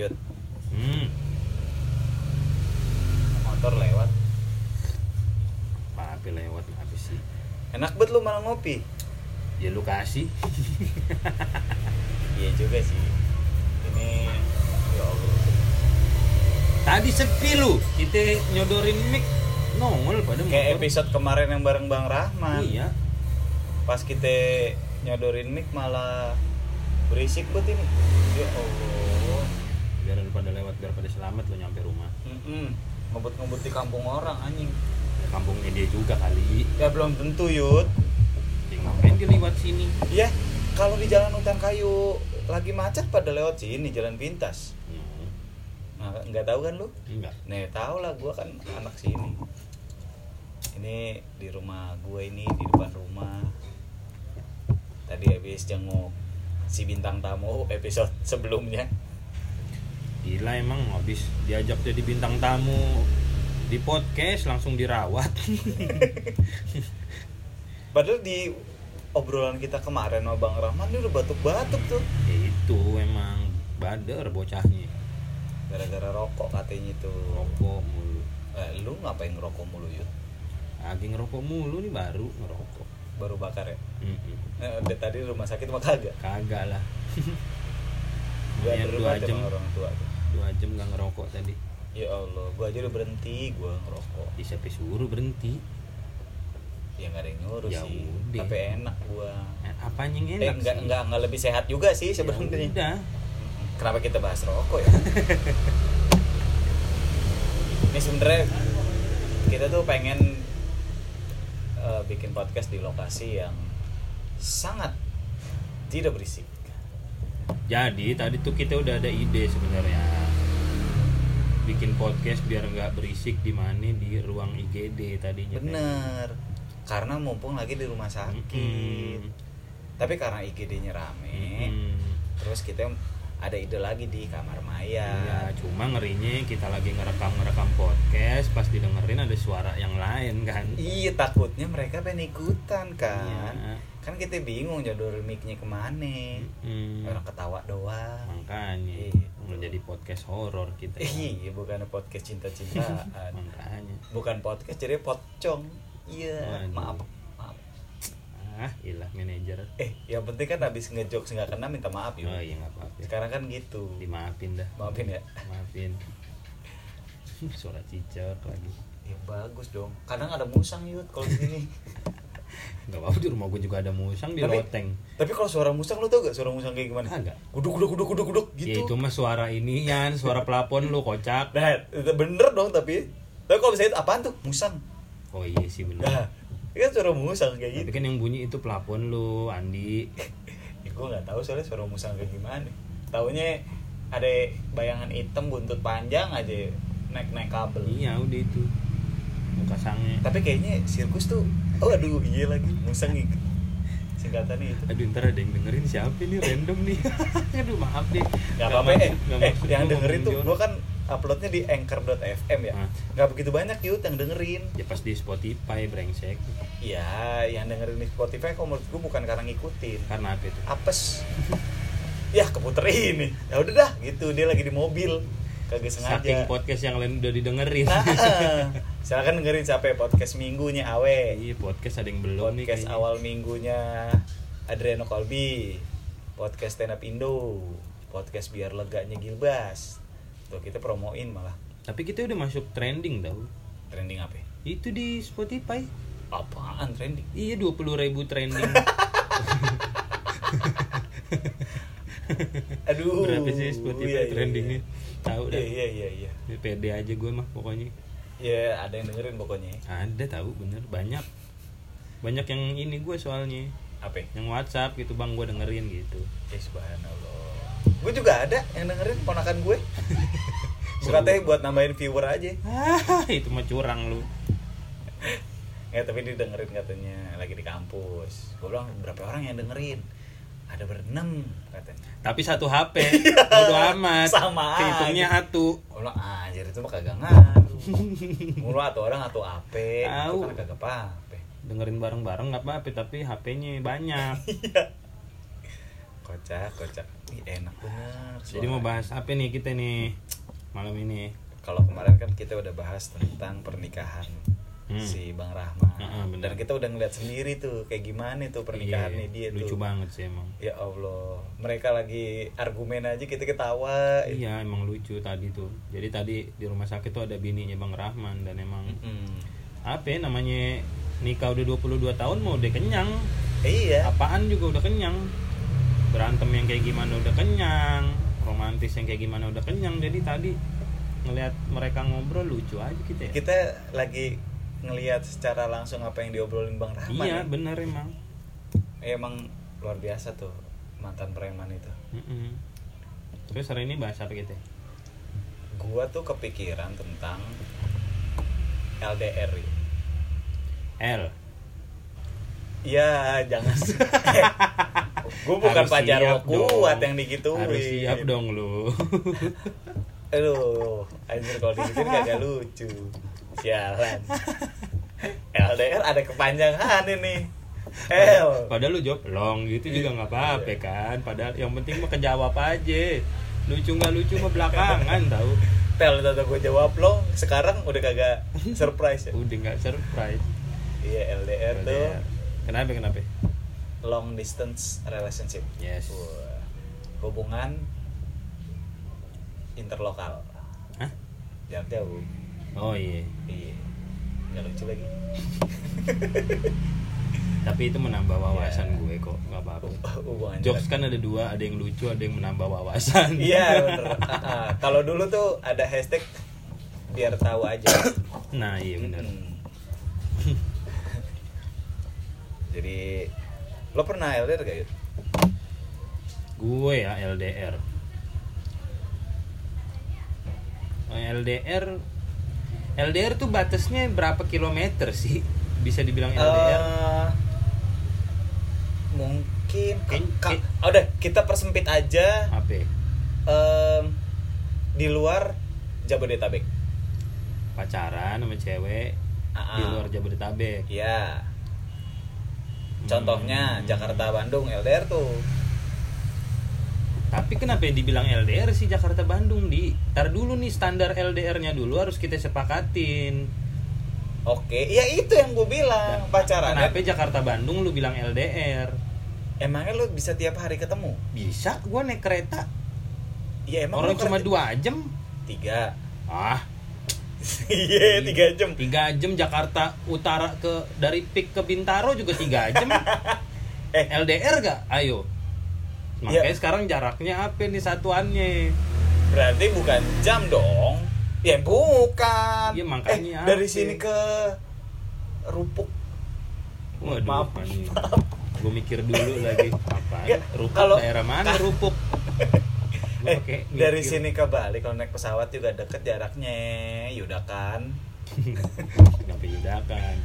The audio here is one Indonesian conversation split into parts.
Yud, hmm motor lewat. apa lewat habis sih Enak banget lu malah ngopi. ya lu kasih Iya juga sih. Ini ya Allah. tadi sepi lu kita nyodorin mic nongol pada Kayak motor. episode kemarin yang bareng Bang Rahman. iya Pas kita nyodorin mic malah berisik banget ini. Ya Allah. Biar pada lewat biar pada selamat lu nyampe rumah Mm-mm. Ngebut-ngebut di kampung orang anjing. ya, kampungnya dia juga kali Ya belum tentu Yud. ya, ngapain dia lewat sini Ya, kalau di jalan hutan kayu lagi macet pada lewat sini jalan pintas. Hmm, Nah, nggak tahu kan lu? enggak Nih, tahu lah gua kan anak sini. Ini di rumah gua ini di depan rumah. Tadi habis jenguk si bintang tamu episode sebelumnya. Gila emang habis diajak jadi bintang tamu di podcast langsung dirawat Padahal di obrolan kita kemarin sama Bang Rahman dia udah batuk-batuk tuh. ya itu emang bader bocahnya Gara-gara rokok katanya itu. rokok mulu Eh, lu ngapain ngerokok mulu yuk? lagi ngerokok mulu nih baru ngerokok Baru bakar ya? Mm-mm. Eh, udah tadi rumah sakit mah kagak. kagak lah Lumayan dua jam orang tua tuh. Dua jam gak ngerokok tadi Ya Allah, gua aja udah berhenti gua ngerokok. di siapa suruh berhenti Ya nggak ada yang nyuruh Ya sih. udah. Tapi enak gua. eh, apa yang Eh enak enggak sih? enggak enggak lebih sehat juga sih Ya sebenarnya. udah Kenapa kita bahas rokok ya? Ini sebenarnya kita tuh pengen eh, bikin podcast di lokasi yang sangat tidak berisik. Jadi tadi tuh kita udah ada ide sebenarnya bikin podcast biar nggak berisik di mana di ruang IGD tadinya Bener. Karena mumpung lagi di rumah sakit. Mm-mm. Tapi karena IGD-nya rame, Mm-mm. terus kita ada ide lagi di kamar Iya, Maya. cuma ngerinya kita lagi ngerekam ngerekam podcast pas didengerin ada suara yang lain kan. Iya takutnya mereka pengen ikutan kan. Iya. Kan kita bingung jodoh mic-nya ke mana. Mm. Orang ketawa doang. Makanya Iya. menjadi podcast horor kita. Iya, bukan podcast cinta-cintaan. Makanya. bukan podcast jadi pocong. Iya, Waduh. maaf. Maaf. Ah, ilah manajer. Eh, yang penting kan habis ngejokes nggak kena minta maaf yuk. Oh iya nggak apa-apa. Sekarang kan gitu. Dimaafin dah. Maafin ya. Maafin. Suara cicak lagi. Ya bagus dong. Kadang ada musang yuk kalau di sini. Gak apa-apa di rumah gue juga ada musang di Tapi- loteng. Tapi kalau suara musang lu tau gak suara musang kayak gimana? Kagak. Guduk guduk guduk guduk guduk Ya gitu. itu mah suara inian, suara pelapon lu kocak. Nah, itu bener dong tapi. Tapi kalau misalnya itu apaan tuh? Musang. Oh iya sih bener. Nah, itu kan suara musang kayak Tapi gitu. kan yang bunyi itu pelapon lu, Andi. Ya, gue nggak tahu soalnya suara musang kayak gimana. Taunya ada bayangan hitam buntut panjang aja naik naik kabel. Iya udah itu. Muka sangnya. Tapi kayaknya sirkus tuh, oh aduh iya lagi musang nih. Singkatannya itu. Aduh ntar ada yang dengerin siapa nih random nih. Aduh maaf deh. Gak apa-apa eh, eh maksud yang dengerin tuh, gue kan uploadnya di anchor.fm ya. Ah. Nggak begitu banyak yut yang dengerin. Ya pas di Spotify brengsek. Iya, yang dengerin di Spotify kok menurut gue bukan karena ngikutin. Karena apa itu? Apes. ya keputer ini. Ya udah dah, gitu dia lagi di mobil. Kagak sengaja. Saking podcast yang lain udah didengerin. Nah, silakan dengerin ya podcast minggunya Awe. Iya podcast ada yang belum nih Podcast awal minggunya Adriano Kolbi. Podcast stand up Indo. Podcast biar leganya Gilbas. Tuh kita promoin malah. Tapi kita udah masuk trending tau. Trending apa? ya? Itu di Spotify. Apaan trending? Iya 20.000 ribu trending. Aduh. Berapa sih Spotify iya, iya, trendingnya? iya. Tahu dah. Iya iya iya iya. Pede aja gue mah pokoknya. Ya ada yang dengerin pokoknya. Ada tahu bener banyak. Banyak yang ini gue soalnya. Apa? Yang WhatsApp gitu bang gue dengerin gitu. Eh subhanallah. Gue juga ada yang dengerin ponakan gue. Bukan teh buat nambahin viewer aja. Ah itu mah curang lu. Ya tapi dia dengerin katanya lagi di kampus. Gue bilang berapa orang yang dengerin? Ada berenam katanya. Tapi satu HP. Bodo amat. Sama Kehitungnya aja. atu. Gue bilang anjir itu mah kagak ngaruh. Mulu atau orang atau itu Tahu. kan kagak apa-apa. Dengerin bareng-bareng nggak apa-apa tapi HP-nya banyak. Iya. kocak kocak Ih, enak bener Jadi mau bahas apa nih kita nih malam ini? kalau kemarin kan kita udah bahas tentang pernikahan Hmm. si Bang Rahman Heeh, bener. dan kita udah ngeliat sendiri tuh kayak gimana tuh pernikahannya dia Iya, lucu tuh banget sih emang. ya Allah mereka lagi argumen aja kita ketawa Iya emang lucu tadi tuh. Jadi tadi di rumah sakit tuh ada bininya Bang Rahman dan emang Mm. apa ya, namanya nikah udah 22 tahun mau udah kenyang. iya Apaan juga udah kenyang. Berantem yang kayak gimana udah kenyang. Romantis yang kayak gimana udah kenyang. Jadi tadi ngelihat mereka ngobrol lucu aja kita ya. kita lagi ngelihat secara langsung apa yang diobrolin Bang Rahman Iya ya. bener emang. emang luar biasa tuh mantan preman itu Mm-mm. Terus hari ini bahas apa kita? gua tuh kepikiran tentang LDR ya. L. Iya, jangan. gue bukan Harus pacar lo kuat dong. yang digituin. Harus siap dong lu. Aduh, anjir kalau digituin kagak lucu. Sialan. LDR ada kepanjangan ini. L. Padahal lu jawab long gitu juga nggak apa-apa kan. Padahal yang penting mah kejawab aja. Lucu nggak lucu mah belakangan tahu. Tel tata gue jawab lo, sekarang udah kagak surprise ya. Udah nggak surprise. Iya LDR tuh. Kenapa kenapa? long distance relationship. Yes. Wah, hubungan interlokal. Hah? Jarak jauh. Oh iya. Iya. Nggak lucu lagi. Tapi itu menambah wawasan Ya. gue kok nggak apa-apa. Hubungan Jokes kan ada dua, ada yang lucu, ada yang menambah wawasan. Iya bener. Ah. Kalau dulu tuh ada hashtag biar tahu aja. Nah iya benar. Mm-mm. Jadi lo pernah LDR gak? Gue ya LDR. Oh, LDR LDR tuh batasnya berapa kilometer sih? Bisa dibilang LDR? Eh, mungkin Kayak- ka- kayak- ka- udah kita persempit aja Apa? em, di luar Jabodetabek. Pacaran sama cewek Ah, di luar Jabodetabek. Iya. Hmm. Contohnya Jakarta Bandung LDR tuh. Tapi kenapa yang dibilang LDR sih Jakarta Bandung di? Tar dulu nih standar LDR-nya dulu harus kita sepakatin. Oke, ya itu yang gue bilang pacaran. Kenapa Jakarta Bandung lu bilang LDR? Emangnya lo bisa tiap hari ketemu? Bisa gua naik kereta. Iya emang Orang cuma dua jam. tiga. Ah, Iya tiga jam. tiga jam Jakarta Utara ke dari Pik ke Bintaro juga tiga jam. Eh. LDR gak? Ayo. Makanya Ya. sekarang jaraknya apa nih satuannya? Berarti bukan jam dong. Ya bukan. Iya, makanya Eh, dari apa? sini ke Rupuk. Waduh, Maaf. Gue mikir dulu lagi apa? Ya, Rupuk kalau- daerah mana Rupuk? Gua Eh, dari mikir. sini ke Bali kalau naik pesawat juga deket jaraknya. Yaudah kan. Kenapa yudakan?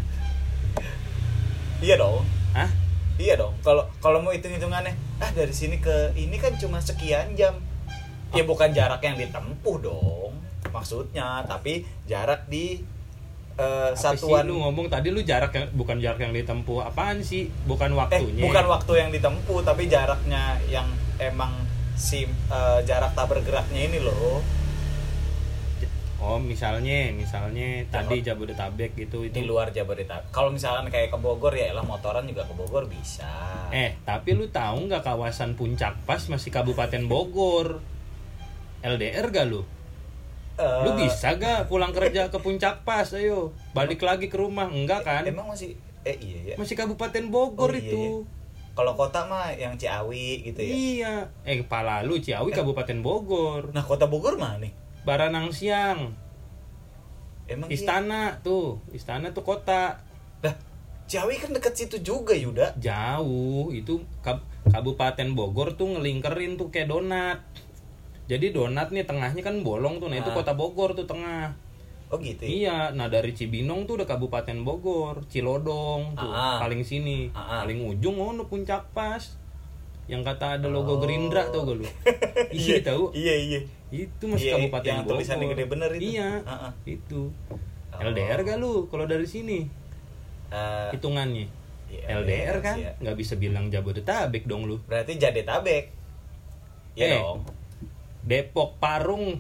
Iya dong. Hah? Iya dong. Kalau kalau mau hitung hitungannya, ah dari sini ke ini kan cuma sekian jam. Ya bukan jarak yang ditempuh dong. Maksudnya, tapi jarak di eh, Apa sih satuan lu ngomong tadi lu jarak yang bukan jarak yang ditempuh apaan sih? Bukan eh waktunya. bukan waktu yang ditempuh, tapi jaraknya yang emang si eh, jarak tak bergeraknya ini loh. Oh, misalnya, misalnya tadi Jabodetabek gitu itu. Di luar Jabodetabek. Kalau misalkan kayak ke Bogor ya elah motoran juga ke Bogor bisa. Eh, tapi lu tahu nggak kawasan Puncak Pas masih Kabupaten Bogor? LDR gak lu? Eh, Lu bisa gak pulang kerja ke Puncak Pas? Ayo, balik lagi ke rumah. Enggak kan? Emang masih eh iya ya. Masih Kabupaten Bogor Oh, iya, itu. Kalau kota mah yang Ciawi gitu ya. Iya. Eh, kepala lu Ciawi Kabupaten Bogor. Nah, kota Bogor mana nih? Baranang Siang. Emang iya? Istana tuh, istana tuh kota. Lah, Ciawi kan deket situ juga, Yuda. Jauh, itu Kab- Kabupaten Bogor tuh ngelingkerin tuh kayak donat. Jadi donat nih tengahnya kan bolong tuh, nah itu Ah. kota Bogor tuh tengah. Oh gitu. ya? Iya, nah dari Cibinong tuh udah Kabupaten Bogor, Cilodong tuh Ah. paling sini, Ah, ah. paling ujung oh no, puncak pas. Yang kata ada logo Oh. Gerindra tuh gue lu. iya tahu. Iya, iya. Itu masih Iya, Kabupaten yang Bogor. tulisannya gede bener itu. Iya. Ah. Itu. Oh. LDR gak lu kalau dari sini Eh, hitungannya? iya, LDR kan sih ya. nggak bisa bilang Jabodetabek dong lu. Berarti Jadetabek. Iya Eh. dong. Depok Parung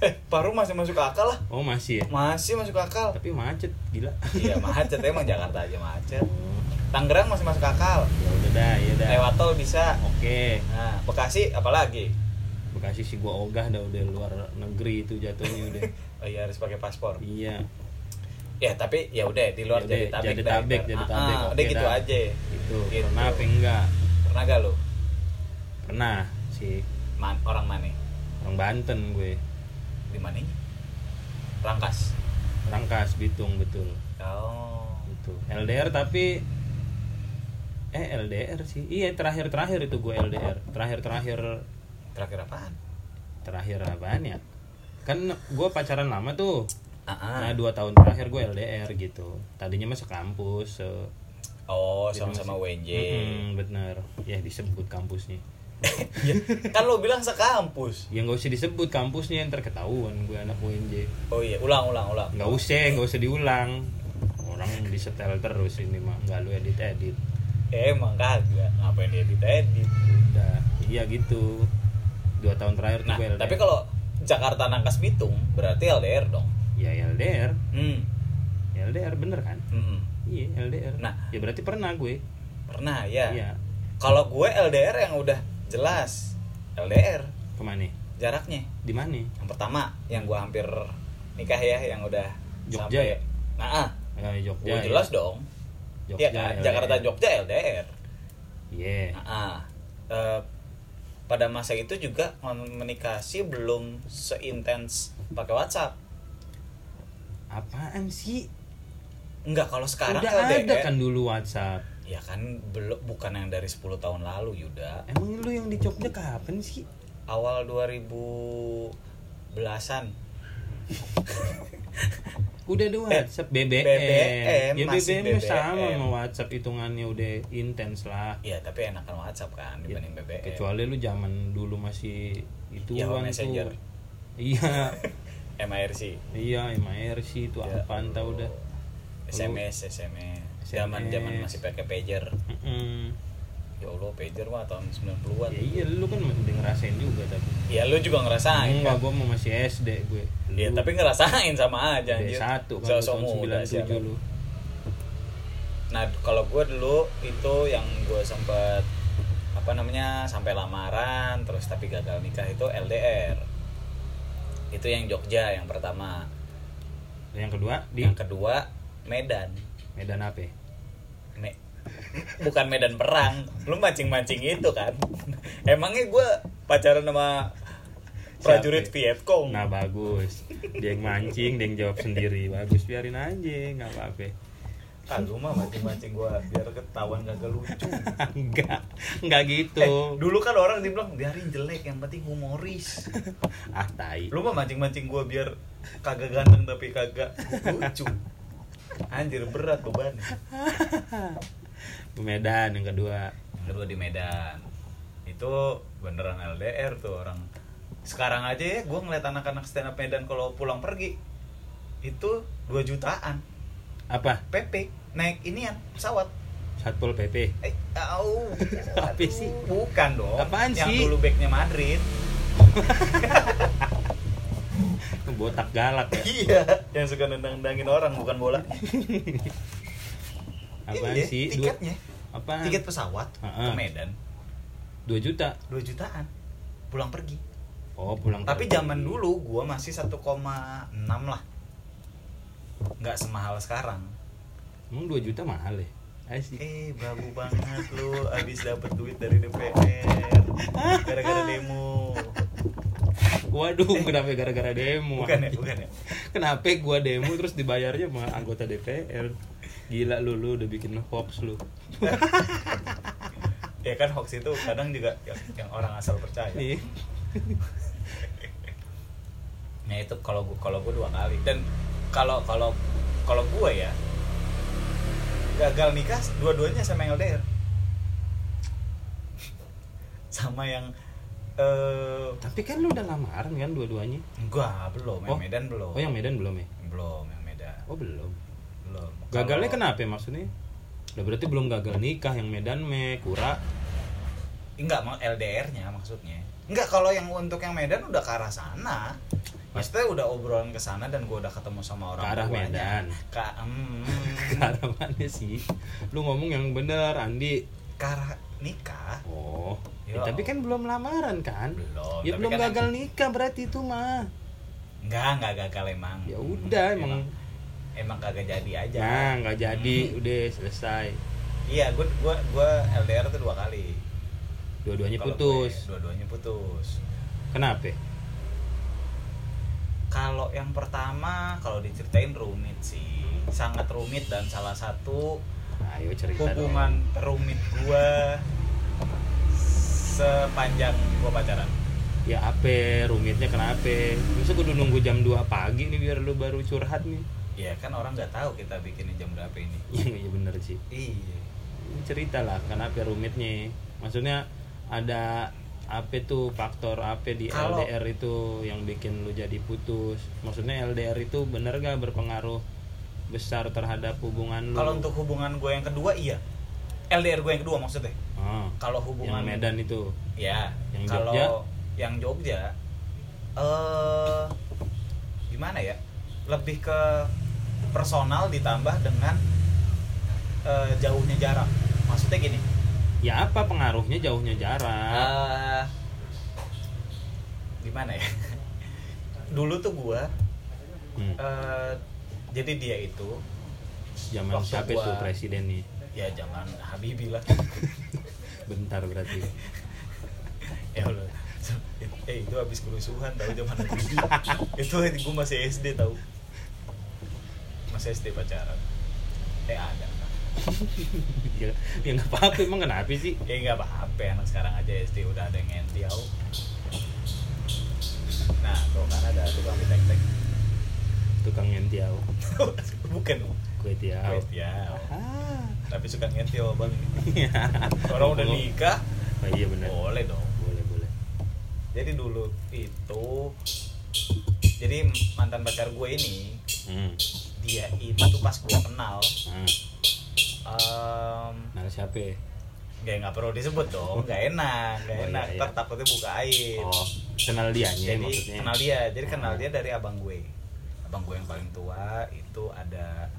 Eh, Parung masih masuk akal lah. oh masih ya Masih masuk akal. tapi macet gila Iya macet emang Jakarta aja macet. Tangerang masih masuk akal. ya udah dah ya dah Lewat tol bisa. oke Nah, Bekasi apalagi? Bekasi sih gua ogah dah udah luar negeri itu jatuhnya udah Oh iya harus pakai paspor. iya Ya tapi ya udah di luar Ya udah, Jabodetabek. Jabodetabek, dah. Jabodetabek, Ah, oke udah gitu dah. aja. itu Gitu. pernah apa enggak Pernah gak lu? pernah sih Man, orang mana? orang Banten gue Di mana? Rangkas. Rangkas Bitung betul Oh. itu LDR tapi eh LDR sih. Iya terakhir terakhir itu gue LDR terakhir terakhir Terakhir apaan? terakhir apaan ya? Kan gue pacaran lama tuh. Ah, nah dua tahun terakhir gue LDR gitu. Tadinya masuk kampus se- Oh, sama-sama masih- WNJ. Mm-mm, bener. Ya disebut kampusnya. Ya, kan lo bilang sekampus. ya nggak usah disebut kampusnya ntar ketahuan gue anak UNJ Oh iya, ulang ulang ulang. nggak usah nggak usah diulang. Orang disetel terus ini mah nggak lu edit edit Eh, emang kagak. Ngapain dia edit edit? udah iya gitu dua tahun terakhir Nah, LDR tapi kalau Jakarta Nangkas Bitung berarti LDR dong. ya LDR Hmm. LDR bener kan Mm-mm. iya LDR Nah. ya berarti pernah gue Pernah ya. iya Kalau gue LDR yang udah jelas LDR ke mana jaraknya. di mana Yang pertama yang gue hampir nikah ya yang udah Jogja sampai ya? Nah, ah, Eh, gue Jogja jelas ya. dong. Jogja Iya kan? LDR. Jakarta Jogja LDR. iya Nah, ah. Eh, pada masa itu juga komunikasi belum seintens pakai WhatsApp. apaan sih Enggak, kalau sekarang udah LDR. ada kan dulu WhatsApp Ya kan belum bukan yang dari 10 tahun lalu Yuda. emang lu yang di Jogja kapan sih Awal 2000 belasan. udah ada WhatsApp BBM, BBM, ya masih BBM, sama BBM. sama WhatsApp hitungannya udah intens lah Ya, tapi enakan WhatsApp kan Ya, dibanding BBM. kecuali lu zaman dulu masih itu Yahoo kan Messenger. tuh iya MIRC. iya MIRC itu Ya apaan tau udah SMS, SMS. Zaman-zaman masih pakai pager. Mm-mm. Ya Allah, pager mah tahun 90-an. ya iya lu kan udah ngerasain juga tapi Ya lu juga ngerasain enggak kan? gua mau masih SD gue Ya Lu tapi ngerasain sama aja anjir. satu kan Sosok tahun muda 97 siapa. lu Nah, kalau gue dulu itu yang gue sempet apa namanya sampai lamaran terus tapi gagal nikah itu LDR. Itu yang Jogja yang pertama. yang kedua di Yang kedua Medan. Medan apa ya? Bukan Medan perang. Lu mancing-mancing itu kan. Emangnya gue pacaran sama prajurit? Vietcong. Nah bagus Dia yang mancing, dia yang jawab sendiri Bagus, biarin aja, nggak apa-apa Ah, lu mah mancing-mancing gue biar ketahuan gak lucu. Enggak, enggak Eh, gitu dulu kan orang dibilang biarin jelek, yang penting humoris. Ah, tai lu mah mancing-mancing gua biar kagak ganteng tapi kagak lucu anjir berat beban Medan yang kedua. Kedua di Medan. Itu beneran LDR tuh orang. Sekarang aja ya gua ngeliat anak-anak stand up Medan kalau pulang pergi itu 2 jutaan. Apa? PP naik inian pesawat. Satpol PP eh au. Apa sih? bukan dong. Apaan yang sih? dulu backnya Madrid. Botak galak ya. Iya yang suka nendang-nendangin orang bukan bola Apaan Iya, sih? Dua, tiketnya apa? tiket pesawat ke Ah, ah. Medan 2 juta 2 jutaan pulang pergi Oh pulang tapi pergi. zaman dulu gua masih 1,6 lah nggak semahal sekarang Emang 2 juta mahal ya? Asik eh babu banget lu abis dapet duit dari DPR gara-gara demo Waduh, kenapa gara-gara demo? bukan ya bukan ya Kenapa gua demo terus dibayarnya sama anggota DPR? Gila lu, lu udah bikin hoax lu. ya kan hoax itu kadang juga yang, yang orang asal percaya Nih. nah itu kalau gua kalau gua dua kali dan kalau kalau kalau gua ya gagal nikah dua-duanya sama yang LDR sama yang eh Tapi kan lu udah lamaran kan dua-duanya? enggak belum yang Oh. Medan belum Oh, yang Medan belum ya? belum yang Medan Oh, belum. Belum Gagalnya Kalau- kenapa ya maksudnya? Udah berarti belum gagal nikah yang Medan me, kura. enggak mau LDR-nya maksudnya. Enggak kalau yang untuk yang Medan udah ke arah sana. Maksudnya udah obrolan ke sana dan gue udah ketemu sama orang Ke arah. Medan. ke mm, ke arah mana sih? Lu ngomong yang bener Andi. Ke arah nikah? Oh Ya tapi kan belum lamaran kan? Belum, ya belum kan gagal nikah berarti itu mah. Enggak enggak gagal emang. Ya udah emang emang kagak jadi aja. Nah nggak jadi. Hmm. udah selesai. Iya gue gue gue LDR tuh dua kali. Dua-duanya putus. gue, dua-duanya putus. Kenapa kalau yang pertama kalau diceritain rumit sih. Sangat rumit dan salah satu ayo cerita dong. hubungan terumit gua sepanjang gua pacaran. Ya apa? Rumitnya kenapa? Masa kudu nunggu jam 2 pagi nih biar lu baru curhat nih ya kan orang nggak tahu kita bikinnya jam berapa ini. Iya iya bener sih. Iya. Cerita lah kenapa rumitnya. Maksudnya ada apa tuh faktor apa di Kalau- LDR itu yang bikin lu jadi putus. Maksudnya LDR itu bener gak berpengaruh besar terhadap hubungan lu? Kalau untuk hubungan gue yang kedua iya. LDR gue yang kedua maksudnya. Ah, kalau yang hubungan Medan itu? Ya Yang kalau Jogja? yang Jogja eh gimana ya? Lebih ke personal ditambah dengan eh, jauhnya jarak. Maksudnya gini. Ya apa pengaruhnya jauhnya jarak? Eh gimana ya? Dulu tuh gua Hmm, eh jadi dia itu zaman siapa gua- tuh presiden nih? Ya jangan Habibie lah. Bentar berarti. Ya Allah. Eh itu habis kerusuhan tahu zaman Habibie itu gue masih SD tahu masih SD pacaran. Eh ada. Ya ya nggak apa-apa emang kenapa sih? Ya nggak apa-apa anak sekarang aja SD udah ada yang ngentiau nah tuh kan ada tukang tek tek tukang ngentiau bukan. Kue tiao kue tiao ah. Tapi suka ngentiau bang. Orang udah nikah? Oh iya benar boleh dong. Boleh boleh. Jadi dulu itu jadi mantan pacar gue ini hmm. Dia itu pas gue kenal em nah siapa ya? Gak nggak perlu disebut dong, nggak enak, nggak Oh, enak. iya, iya. Ntar takutnya buka air. oh kenal dianya jadi maksudnya kenal dia, jadi kenal Ah. dia dari abang gue. Abang gue yang paling tua itu ada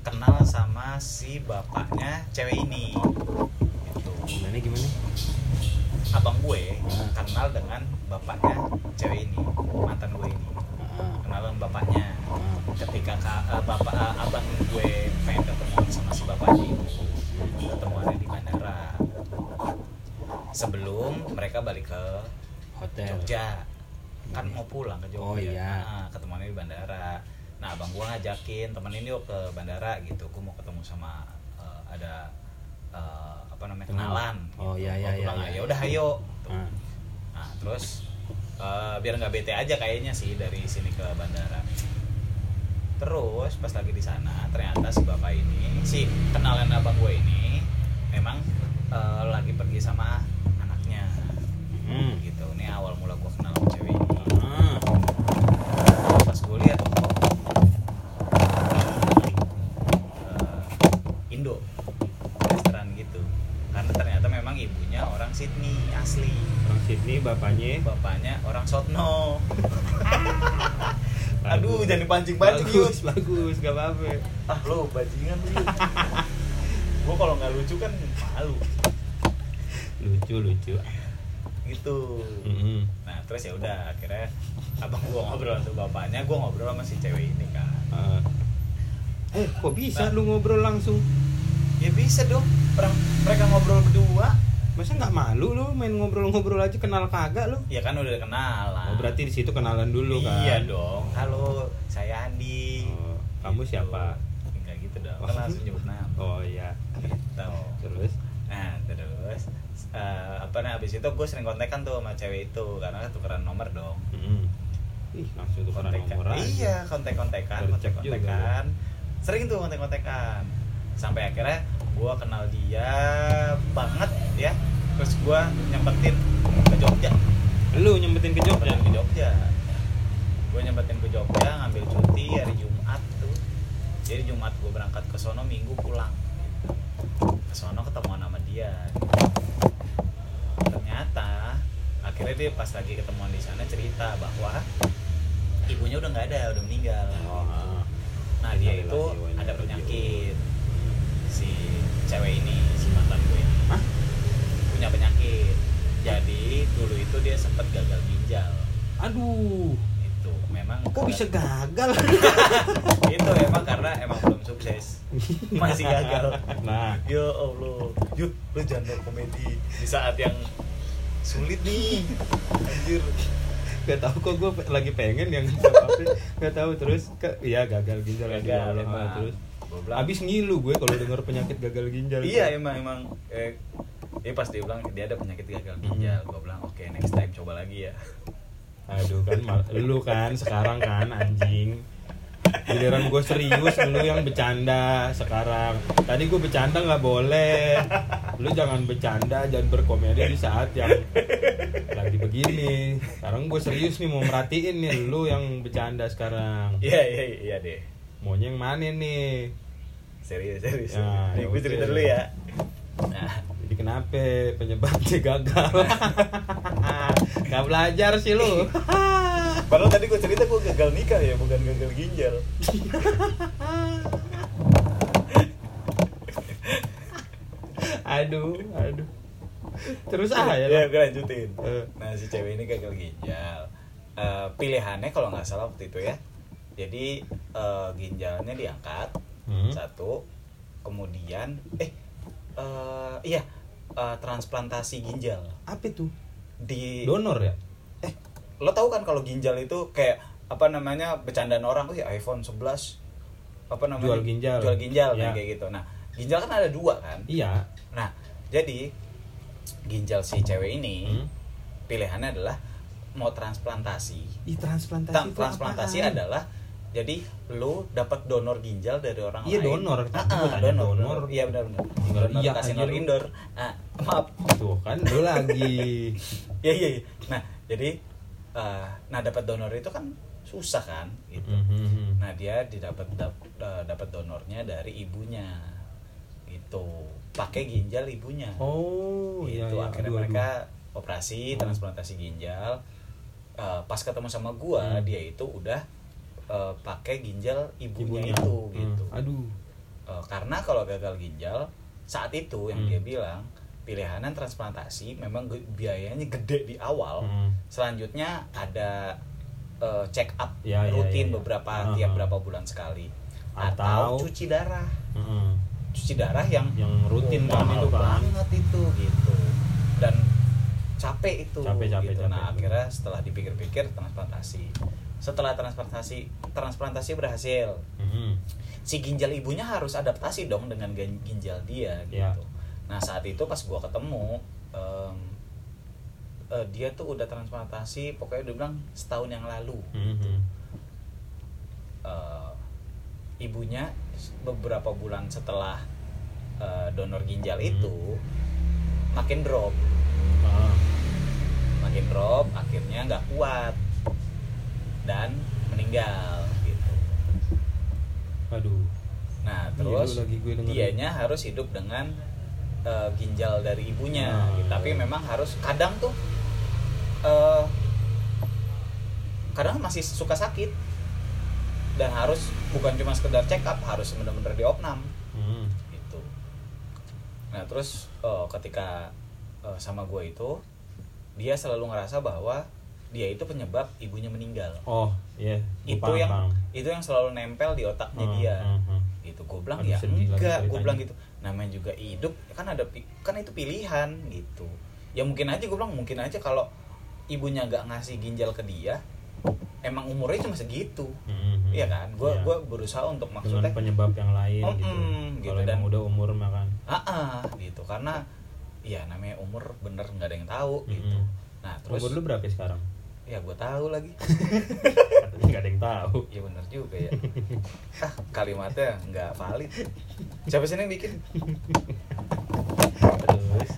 kenal sama si bapaknya cewek ini. Gitu. gimana gimana Abang gue kenal dengan bapaknya cewek ini, mantan gue ini. Dengan bapaknya. Ketika ka- eh, bapak eh, abang gue pengen ketemu sama si bapaknya itu, ketemuannya di bandara. Sebelum mereka balik ke hotel Jogja kan mau pulang ke Jogja Oh, iya. nah, ketemuannya di bandara nah abang gua ngajakin temen ini yuk ke bandara gitu gua mau ketemu sama eh, ada eh, apa namanya Kenal. kenalan Oh, gitu. iya, iya, iya, iya. ya udah ayo gitu. ah. nah terus eh, biar nggak bete aja kayaknya sih dari sini ke bandara. Terus pas lagi di sana ternyata si bapak ini si kenalan abang gue ini memang eh, lagi pergi sama anaknya. Hmm. gitu. Ini awal mula gue kenal sama cewek ini ah. pas gue lihat oh, eh, Indo restoran gitu karena ternyata memang ibunya orang Sydney asli orang Sydney bapaknya. Bapaknya orang Sotno. Aduh jangan dipancing-pancing bagus Yus bagus gak apa-apa. Ah lo bajingan lu gue kalau nggak lucu kan malu. Lucu lucu. Gitu. Mm-mm. nah terus ya udah akhirnya abang gue ngobrol sama bapaknya gue ngobrol sama si cewek ini kan Ah. eh kok bisa Nah. lu ngobrol langsung? Ya bisa dong orang mereka ngobrol berdua masa nggak malu lu main ngobrol-ngobrol aja kenal kagak lu? Ya kan udah kenalan. Oh berarti di situ kenalan dulu kan? Iya dong. Halo saya Andi. Oh, kamu Gitu. siapa? Enggak gitu dong. Kan langsung nyebut nama. Oh iya. Gitu. Terus? Nah terus eh, apa nah abis itu gue sering kontekan tuh sama cewek itu karena tukeran nomor dong. Mm-mm. ih langsung tuh kontekan. nomor aja. Iya kontek kontekan Gercep kontek juga kontekan sering tuh kontek kontekan sampai akhirnya gue kenal dia banget ya. Terus gue nyempetin ke Jogja. Lu nyempetin ke Jogja? Nyempetin ke Jogja. Gue nyempetin ke Jogja ngambil cuti hari Jumat tuh. Jadi Jumat gue berangkat ke sono Minggu pulang. Ke sono ketemuan sama dia. Ternyata dia pas lagi ketemuan di sana cerita bahwa ibunya udah nggak ada udah meninggal. Oh ah. nah dia itu ada penyakit si cewek ini si mantan gue ini Hah? punya penyakit. Jadi dulu itu dia sempat gagal ginjal. Aduh. Itu memang kok bisa gagal? Itu emang karena emang belum sukses. Masih gagal. Nah. Ya allah. Yuk lu jangan berkomedi di saat yang sulit nih. Anjir. Gak tahu kok gue lagi pengen yang gak tahu terus. Ke ya gagal ginjal ya gagal emang. terus bilang, abis ngilu gue kalau denger penyakit gagal ginjal iya emang emang eh, dia pas dia bilang dia ada penyakit gagal ginjal Hmm. gua bilang oke next time coba lagi ya. Aduh kan mal- lu kan sekarang kan anjing. Giliran gue serius lu yang bercanda sekarang. Tadi gue bercanda nggak boleh. Lu jangan bercanda jangan berkomedi di saat yang lagi begini. Sekarang gue serius nih mau merhatiin nih lu yang bercanda sekarang. Iya iya iya deh. Maunya yang mana nih serius serius. Ya, nih ya gue cerita dulu ya. Nah jadi kenapa penyebabnya gagal? Gak belajar sih lu. Padahal tadi gue cerita gue gagal nikah ya bukan gagal ginjal. Aduh aduh. Terus ah ya ya gue lanjutin. Eh. nah si cewek ini gagal ginjal. Eh, pilihannya kalau nggak salah waktu itu ya. Jadi eh, ginjalnya diangkat Hmm. satu kemudian eh eh, iya eh, transplantasi ginjal apa itu di donor ya eh lo tahu kan kalau ginjal itu kayak apa namanya bercandaan orang oh ya iPhone 11 apa namanya Jual ginjal. jual ginjal kan Ya. kayak gitu nah ginjal kan ada dua kan iya nah jadi ginjal si cewek ini Hmm. pilihannya adalah mau transplantasi Ih, transplantasi transplantasi apaan? adalah jadi lu dapat donor ginjal dari orang Iya, lain. donor. Ah, ah, donor, donor. iya benar benar. Tinggal donor iya kasih donor indoor. Ah maaf. Tuh kan lu lagi. Ya iya, iya. nah jadi eh, nah dapat donor itu kan susah kan gitu. Mhm. nah dia didapat dap- eh, dapat donornya dari ibunya gitu. Pakai ginjal ibunya. Oh iya itu iya. Akhirnya aduh, aduh. mereka operasi transplantasi ginjal. Eh, pas ketemu sama gua Hmm. dia itu udah eh, pakai ginjal ibunya, ibunya itu Hmm. gitu aduh Eh, karena kalau gagal ginjal saat itu yang Hmm. dia bilang pilihanan transplantasi memang biayanya gede di awal Hmm. selanjutnya ada eh, check up Ya, ya, rutin ya, ya. beberapa Ah, tiap berapa bulan sekali atau Atau- cuci darah Mhm. cuci darah yang yang rutin oh, kan banget itu gitu dan capek itu Capek, capek, gitu. capek. nah akhirnya setelah dipikir-pikir transplantasi setelah transplantasi transplantasi berhasil Mhm. si ginjal ibunya harus adaptasi dong dengan gin- ginjal dia Ya. gitu nah saat itu pas gua ketemu em, eh, dia tuh udah transplantasi pokoknya dia bilang setahun yang lalu Mhm. eh, ibunya beberapa bulan setelah eh, donor ginjal Hmm. itu makin drop Ah. makin drop akhirnya nggak kuat dan meninggal gitu aduh nah Iya, terus lu lagi gue dengerin. dianya harus hidup dengan eh, ginjal dari ibunya Ah, gitu. tapi memang harus kadang tuh eh, kadang masih suka sakit dan harus bukan cuma sekedar check up harus benar-benar diopnam Mhm. gitu nah terus eh, ketika eh, sama gue itu dia selalu ngerasa bahwa dia itu penyebab ibunya meninggal oh iya Gua itu paham, yang paham. itu yang selalu nempel di otaknya Hmm, dia hmm, hmm. gitu gue bilang Aduh, ya enggak gue bilang gitu namanya juga hidup kan ada kan itu pilihan gitu ya mungkin aja gue bilang mungkin aja kalau ibunya nggak ngasih ginjal ke dia emang umurnya cuma segitu Mhm. iya kan gue Iya. gue berusaha untuk dengan maksudnya penyebab yang lain Oh, gitu. mm, gitu, Kalau dan- udah umur makan. ah ah, gitu karena ya namanya umur bener nggak ada yang tahu gitu Mhm. nah terus Umur lu berapa sekarang? Ya gue tahu lagi. Katanya nggak ada yang tahu. Iya bener juga ya. Ah kalimatnya nggak valid. Siapa sih yang bikin? Terus?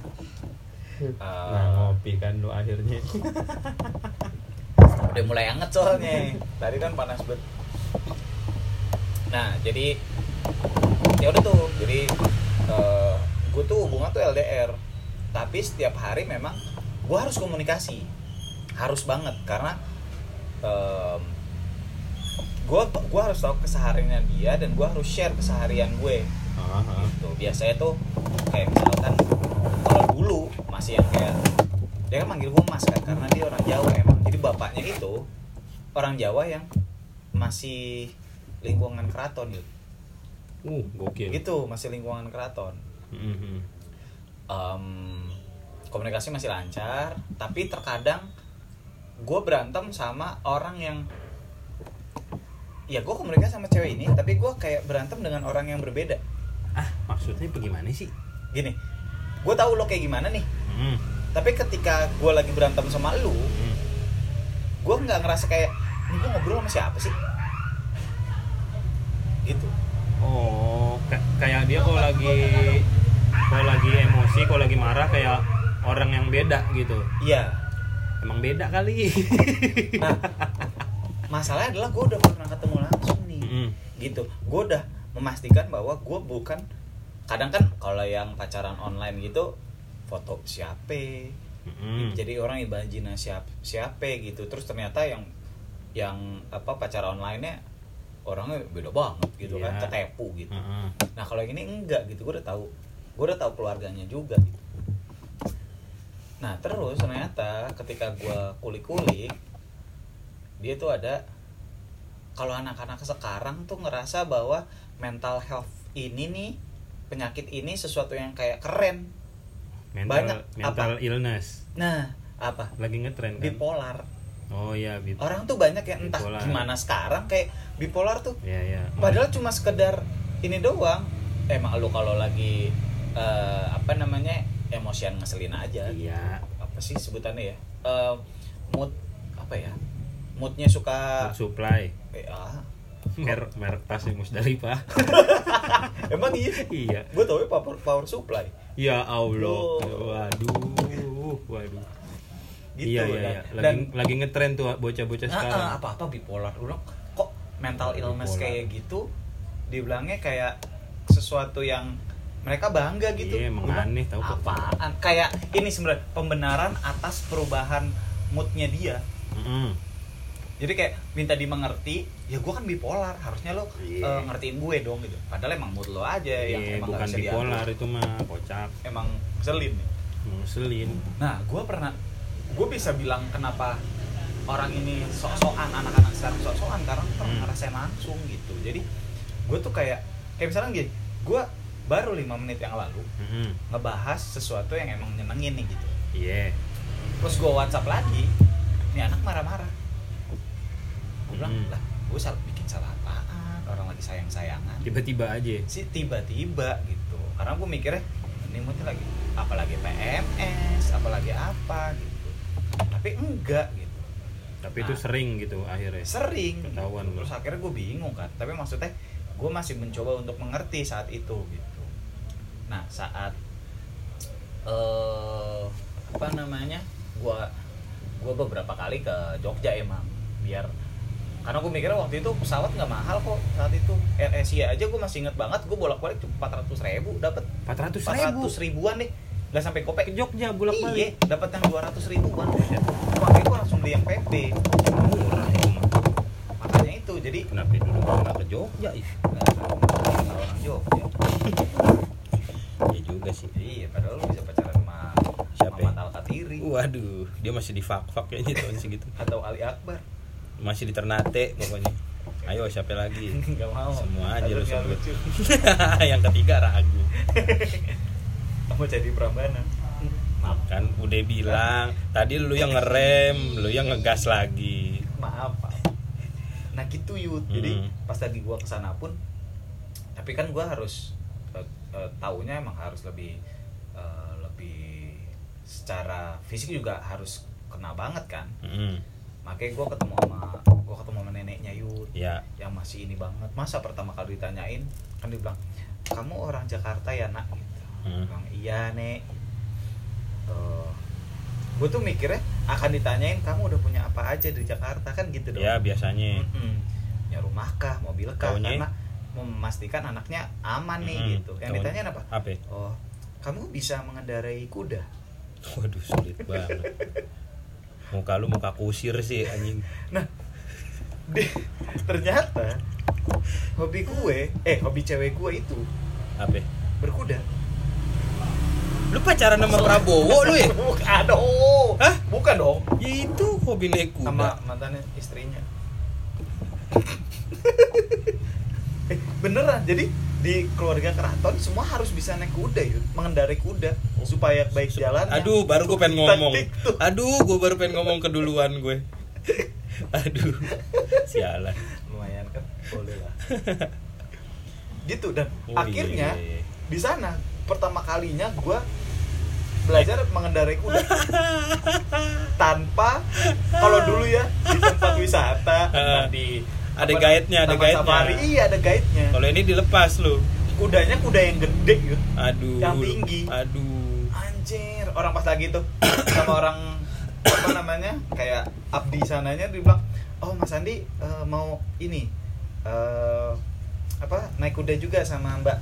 Ah. nah ngopi kan lu akhirnya. udah mulai anget soalnya. Tadi kan panas banget. Nah jadi ya udah tuh. Jadi gue tuh hubungan tuh LDR tapi setiap hari memang gue harus komunikasi harus banget karena em, gue gue harus tahu kesehariannya dia dan gue harus share keseharian gue ah. gitu biasanya tuh kayak misalkan kalau dulu masih yang kayak dia kan manggil gue mas kan karena dia orang Jawa emang jadi bapaknya itu orang Jawa yang masih lingkungan keraton gitu Uh, gokil. gitu masih lingkungan keraton Mm, mm. Em, komunikasi masih lancar tapi terkadang gue berantem sama orang yang ya gue komunikasi sama cewek ini tapi gue kayak berantem dengan orang yang berbeda Ah, maksudnya bagaimana sih? gini gue tahu lo kayak gimana nih Hmm. tapi ketika gue lagi berantem sama lu hmm. gue nggak ngerasa kayak ini gue ngobrol sama siapa sih gitu Oh, ka- kayak dia kalau lagi kalau lagi emosi, kalau lagi marah kayak orang yang beda gitu. iya Emang beda kali. nah masalahnya adalah gue udah pernah ketemu langsung nih Mm-mm. gitu gue udah memastikan bahwa gue bukan kadang kan kalau yang pacaran online gitu foto siapa Mm-mm. jadi orang imajinasi siapa siapa gitu terus ternyata yang yang apa pacaran online nya orangnya beda banget gitu kan Iya. ketepu gitu Heeh. nah kalau yang ini enggak gitu gue udah tahu gue udah tahu keluarganya juga gitu nah terus ternyata ketika gue kulik-kulik dia tuh ada kalau anak-anak sekarang tuh ngerasa bahwa mental health ini nih penyakit ini sesuatu yang kayak keren Mental Banyak. mental illness. nah apa Lagi ngetren kan? bipolar Oh iya, bip. orang tuh banyak yang entah Bipolar. gimana sekarang kayak bipolar tuh Iya, iya. padahal cuma sekedar ini doang emang lu kalau lagi eh, apa namanya emosian ngeselin aja Iya. apa sih sebutannya ya Eh, mood apa ya moodnya suka Food supply. ah. Mer merek tas yang Musdalifah. emang iya iya. gue tau ya power, power supply Ya Allah. Oh. Waduh. Waduh. gitu iya, iya, dan, iya. Lagi dan lagi ngetren tuh bocah-bocah sekarang. apa apa bipolar udah kok mental illness Bipolar. kayak gitu dibilangnya kayak sesuatu yang mereka bangga gitu Iya, emang bilang, aneh tau kok. apaan kayak ini sebenarnya pembenaran atas perubahan moodnya dia Mm-mm. jadi kayak minta dimengerti ya gue kan bipolar harusnya lo Iya. eh, ngertiin gue dong gitu padahal emang mood lo aja yang Iya, emang bukan bipolar itu mah kocak. emang selin nih Ngeselin. Nah, gue pernah, gue bisa bilang kenapa orang ini sok-sokan, anak-anak sekarang sok-sokan karena pernah Hmm. ngerasain langsung gitu. Jadi, gue tuh kayak, kayak misalnya gini, gue baru lima menit yang lalu Mm-mm. ngebahas sesuatu yang emang nyenengin nih gitu. Iya. Terus gue WhatsApp lagi, nih anak marah-marah. Gue bilang, Hmm. lah, gue salah bikin salah apaan? Orang lagi sayang-sayangan. Tiba-tiba aja. sih tiba-tiba gitu karena gue mikirnya ini moodnya lagi apalagi PMS apalagi apa gitu tapi enggak gitu Tapi itu Nah. sering gitu akhirnya. sering gitu. Ketahuan lu. terus akhirnya gue bingung kan tapi maksudnya gue masih mencoba untuk mengerti saat itu gitu nah saat eh apa namanya gue gue beberapa kali ke Jogja emang biar karena gue mikirnya waktu itu pesawat nggak mahal kok saat itu. Air Asia aja gue masih inget banget gue bolak balik cuma empat ratus ribu dapat 400 empat ribu. ratus ribuan nih nggak sampai Ke kopek Jogja bolak iya dapat yang dua ratus ribuan. Makanya gue langsung beli yang PP Murah makanya itu jadi Kenapa dulu nggak ke Jogja? Ih, Nah, orang Jogja juga sih. iya padahal lu bisa pacaran sama Siapa ya? Al Katiri Waduh, dia masih di fak-fak kayaknya tahun segitu. atau Ali Akbar Masih di Ternate pokoknya. Ayo siapa lagi? nggak mau Semua aja lu sebut. Yang ketiga ragu. mau jadi Prambanan maaf Kan udah bilang, tadi lu yang ngerem, lu yang ngegas lagi. maaf Pak. nah gitu yud jadi Hmm. pas tadi gua ke sana pun tapi kan gua harus eh, taunya emang harus lebih eh, lebih secara fisik juga harus kena banget kan Mm-mm. makanya gua ketemu sama gua ketemu sama neneknya yud Ya, yang masih ini banget masa pertama kali ditanyain kan dia bilang kamu orang Jakarta ya nak gitu Hmm. bilang iya nek tuh gue tuh mikirnya akan ditanyain kamu udah punya apa aja di Jakarta kan gitu dong ya biasanya. Mm-mm. ya rumah kah mobil kah Taunya? karena memastikan anaknya aman nih Mm-mm. gitu. Yang ditanyain apa? Ya? oh kamu bisa mengendarai kuda? Waduh, sulit banget. muka lu muka kusir sih anjing. Nah di, ternyata hobi gue eh hobi cewek gue itu apa? berkuda. Lu pacaran sama Prabowo lu ya? Bukan dong Hah? bukan dong. Ya itu hobi naik sama kuda mantannya istrinya beneran jadi di keluarga keraton semua harus bisa naik kuda yuk mengendarai kuda supaya baik jalan aduh baru gue pengen ngomong. aduh gue baru pengen ngomong keduluan gue. Aduh sialan. Lumayan kan boleh lah. Gitu dan Oh, akhirnya iya, iya. di sana pertama kalinya gue belajar mengendarai kuda. Tanpa kalau dulu ya di tempat wisata di Ada guide-nya, ada guide-nya. safari, iya ada guide-nya. Kalau ini dilepas lu kudanya kuda yang gede yuk aduh. Yang tinggi. aduh. Anjir. Orang pas lagi tuh sama orang apa namanya kayak abdi sananya dia bilang oh mas Andi eh, mau ini eh apa naik kuda juga sama mbak.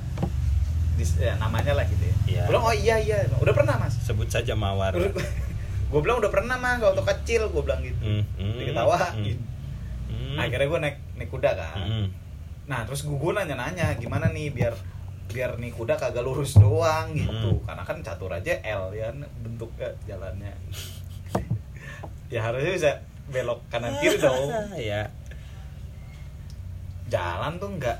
Dis- ya, namanya lah gitu ya. Iya. Gua bilang oh iya iya. Udah pernah mas? Sebut saja mawar. Gue bilang udah pernah mas. Waktu kecil. Gue bilang gitu. Hmm, hmm, diketawain hmm, hmm, akhirnya gue naik naik kuda kan. Hmm. Nah terus gue nanya nanya gimana nih biar biar nih kuda kagak lurus doang? Gitu. Hmm. karena kan catur aja L ya bentuknya jalannya. Ya harusnya bisa belok kanan kiri dong. Ya. Jalan tuh nggak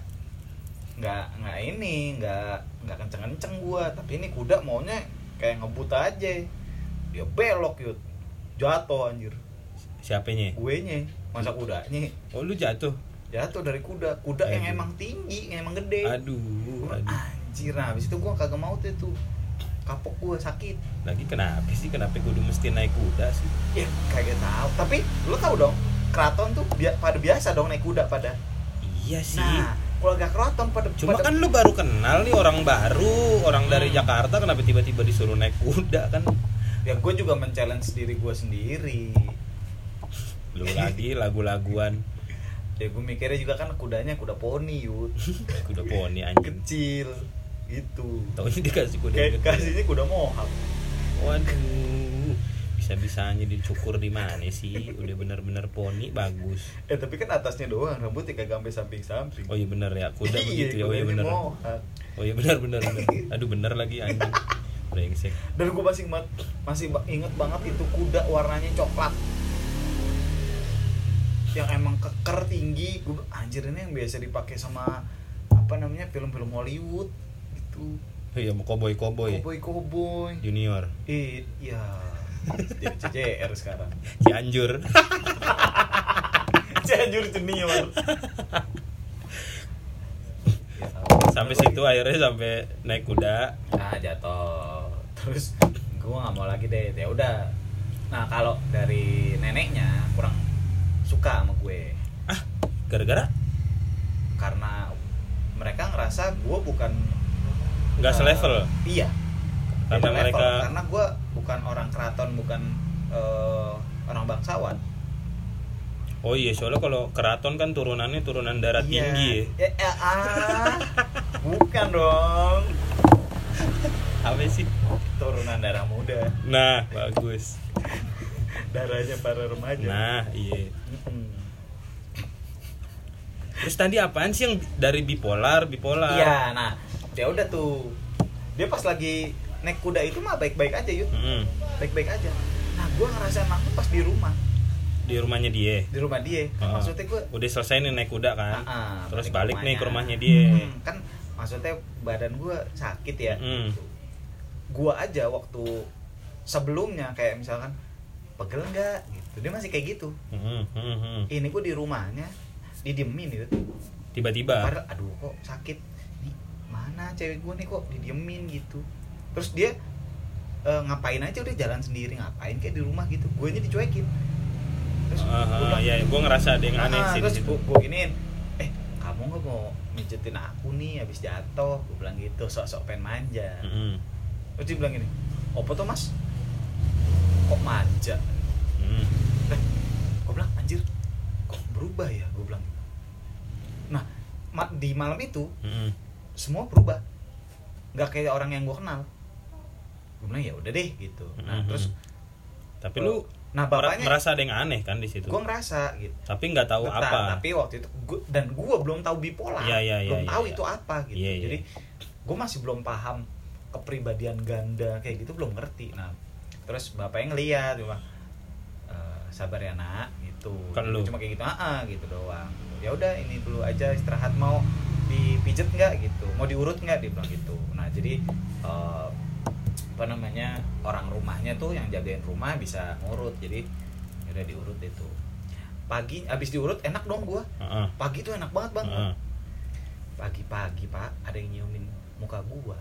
nggak nggak ini nggak nggak kenceng kenceng gua. Tapi ini kuda maunya kayak ngebut aja. Dia belok yut jatuh anjir. Siapanya gue nya masa kudanya oh lu jatuh? jatuh dari kuda. Kuda yang Aduh. emang tinggi yang emang gede. Aduh Gua, aduh. Anjir nah habis itu gua kagak mau tuh tuh kapok gua sakit. Lagi kenapa sih? Kenapa kudu mesti naik kuda sih? Ya kagak tahu. Tapi lu tahu dong keraton tuh bia- pada biasa dong naik kuda pada. Iya sih. Nah keluarga keraton pada Cuma pada, kan lu baru kenal nih orang baru, orang dari Hmm. Jakarta kenapa tiba-tiba disuruh naik kuda kan? ya gue juga men-challenge diri gua sendiri Lu lagi lagu-laguan ya gue mikirnya juga kan kudanya kuda poni yud kuda poni anjing. kecil gitu Taunya dikasih kuda kayak kasihnya kuda mohawk Waduh. Bisa-bisanya dicukur di mana sih? Udah bener-bener poni bagus. eh tapi kan atasnya doang rambutnya kagak sampai samping-samping Oh iya bener ya, kuda Iya, begitu ya. Oh iya bener. Oh iya bener bener bener. Aduh bener lagi anjing. Brengsek. dan gue masih masih inget banget itu kuda warnanya coklat yang emang keker tinggi gue anjir ini yang biasa dipakai sama apa namanya film-film Hollywood gitu. Iya mau koboi koboi. cowboy cowboy. Junior. eh ya jadi CJR sekarang. Cianjur. Cianjur junior. Ya, sampai situ akhirnya sampai naik kuda. nah jatuh. Terus gue nggak mau lagi deh. Ya udah. Nah kalau dari neneknya kurang suka sama gue Ah, gara-gara karena mereka ngerasa gue bukan nggak eh, selevel. iya Karena level. mereka- karena gue bukan orang keraton bukan eh, orang bangsawan Oh iya, soalnya kalau keraton kan turunannya turunan darah Iya. tinggi ya. ya, ya, ah bukan dong Apa sih? turunan darah muda Nah, bagus. Darahnya para remaja Nah, iya. Terus tadi apaan sih yang dari bipolar, bipolar? iya nah ya udah tuh dia pas lagi naik kuda itu mah baik-baik aja yuk Mm-mm. baik-baik aja nah gue ngerasain langsung pas di rumah Di rumahnya dia. di rumah dia kan Oh. maksudnya gue Udah selesai nih naik kuda kan? Ah, ah, Terus balik balik nih ke rumahnya. rumahnya dia. Hmm, kan maksudnya badan gue sakit ya Hmm. gue aja waktu sebelumnya kayak misalkan pegel nggak? Gitu. Dia masih kayak gitu. Mm-mm, mm-mm. ini gue di rumahnya didiemin gitu. Tiba-tiba. padahal aduh kok sakit? Nih mana cewek gue nih kok didiemin gitu. Terus dia eh, ngapain aja udah jalan sendiri ngapain kayak di rumah gitu. Gue nya dicuekin. Terus ah, bilang, ya, gue ngerasa ada yang aneh "Ah," sih terus gue, gue giniin eh kamu nggak mau mijetin aku nih habis jatuh? Gue bilang gitu sok-sok pengen manja. Mm-mm. terus dia bilang gini apa tuh mas kok manja Mm. eh gue bilang anjir kok berubah ya gue bilang nah ma- di malam itu Mm-mm. semua berubah nggak kayak orang yang gue kenal gue bilang ya udah deh gitu nah Mhm. terus Tapi Oh. lu nah bapaknya merasa ada yang aneh kan di situ gue ngerasa gitu tapi nggak tahu Bentar, apa tapi waktu itu gua, dan gue belum tahu bipolar Iya, iya, iya, belum iya, tahu iya. itu apa gitu Iya, iya. jadi gue masih belum paham kepribadian ganda kayak gitu belum ngerti nah terus bapaknya ngeliat bilang, "Eh, sabar ya nak gitu. Kan lu? cuma kayak gitu ah ah, gitu doang. Ya udah ini dulu aja istirahat mau dipijet nggak gitu. Mau diurut nggak dia bilang gitu. Nah jadi eh, apa namanya orang rumahnya tuh yang jagain rumah bisa ngurut. Jadi ya udah diurut itu. Pagi abis diurut enak dong gua. Pagi tuh enak banget bang. Pagi-pagi pak ada yang nyiumin muka gua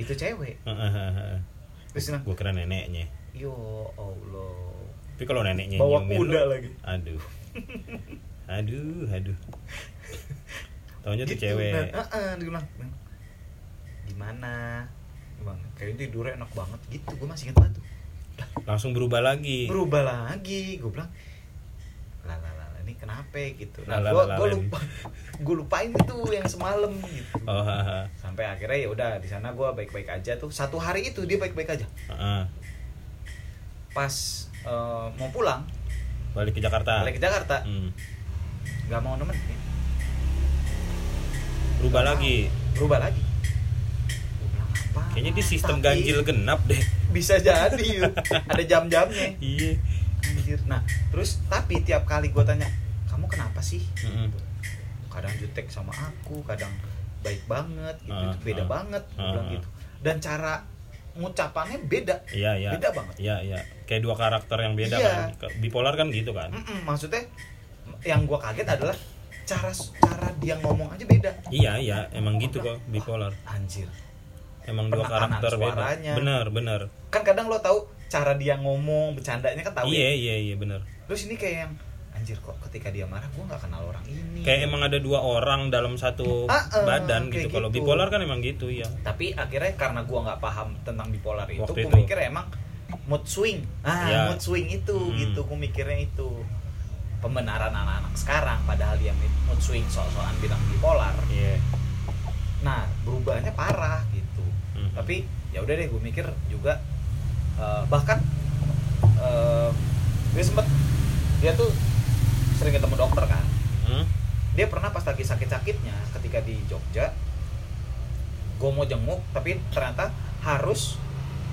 itu cewek. Terus bilang gue kira neneknya. Yo allah. Tapi kalau neneknya Bawa kuda lagi. aduh. Aduh aduh. Taunya tuh Gitu, cewek. Dan, "Ah, ah," dia bilang "Bang, gimana bang kayaknya tidurnya enak banget. Gitu gua masih ingat banget tuh. Langsung berubah lagi. Berubah lagi gue bilang lah lah lah lah, ini kenapa gitu. Nah gue gue lupa gue lupain itu yang semalam gitu. Oh haha. sampai akhirnya ya udah di sana gue baik baik aja tuh. Satu hari itu dia baik baik aja. Heeh. pas eh, mau pulang balik ke Jakarta. balik ke Jakarta. Hmm. nggak mau berubah lagi. mau. berubah lagi. Bilang, "Apa?" kayaknya di sistem Tapi ganjil genap deh. Bisa jadi yuk. ada jam-jamnya. Iya. Anjir. Nah terus tapi tiap kali gue tanya kenapa sih? Mm-mm. kadang jutek sama aku kadang baik banget gitu Itu beda ah. banget Ah, bilang ah. gitu. dan cara ngucapannya beda iya iya. Beda banget. iya iya. Kayak dua karakter yang beda Iya. kan. Bipolar kan gitu kan? Mm-mm, maksudnya yang gua kaget adalah cara cara dia ngomong aja beda. Iya iya. Emang gitu kok bipolar. Anjir. Emang dua karakter beda. suaranya. benar benar. Kan kadang lo tahu cara dia ngomong bercandanya kan tahu iya ya. iya iya benar. Terus ini kayak yang anjir kok ketika dia marah gua nggak kenal orang ini kayak emang ada dua orang dalam satu Ah, eh, badan kayak gitu kalau gitu. bipolar kan emang gitu ya tapi akhirnya karena gua nggak paham tentang bipolar itu itu. mikir emang mood swing ah Ya. mood swing itu Hmm. gitu gua mikirnya itu pembenaran anak-anak sekarang padahal dia mood swing soal-soalan bilang bipolar iya nah berubahnya parah gitu Hmm. tapi ya udah deh gue mikir juga eh, bahkan eh, dia sempet dia tuh sering ketemu dokter kan. Hmm? dia pernah pas lagi sakit-sakitnya ketika di Jogja gue mau jenguk tapi ternyata harus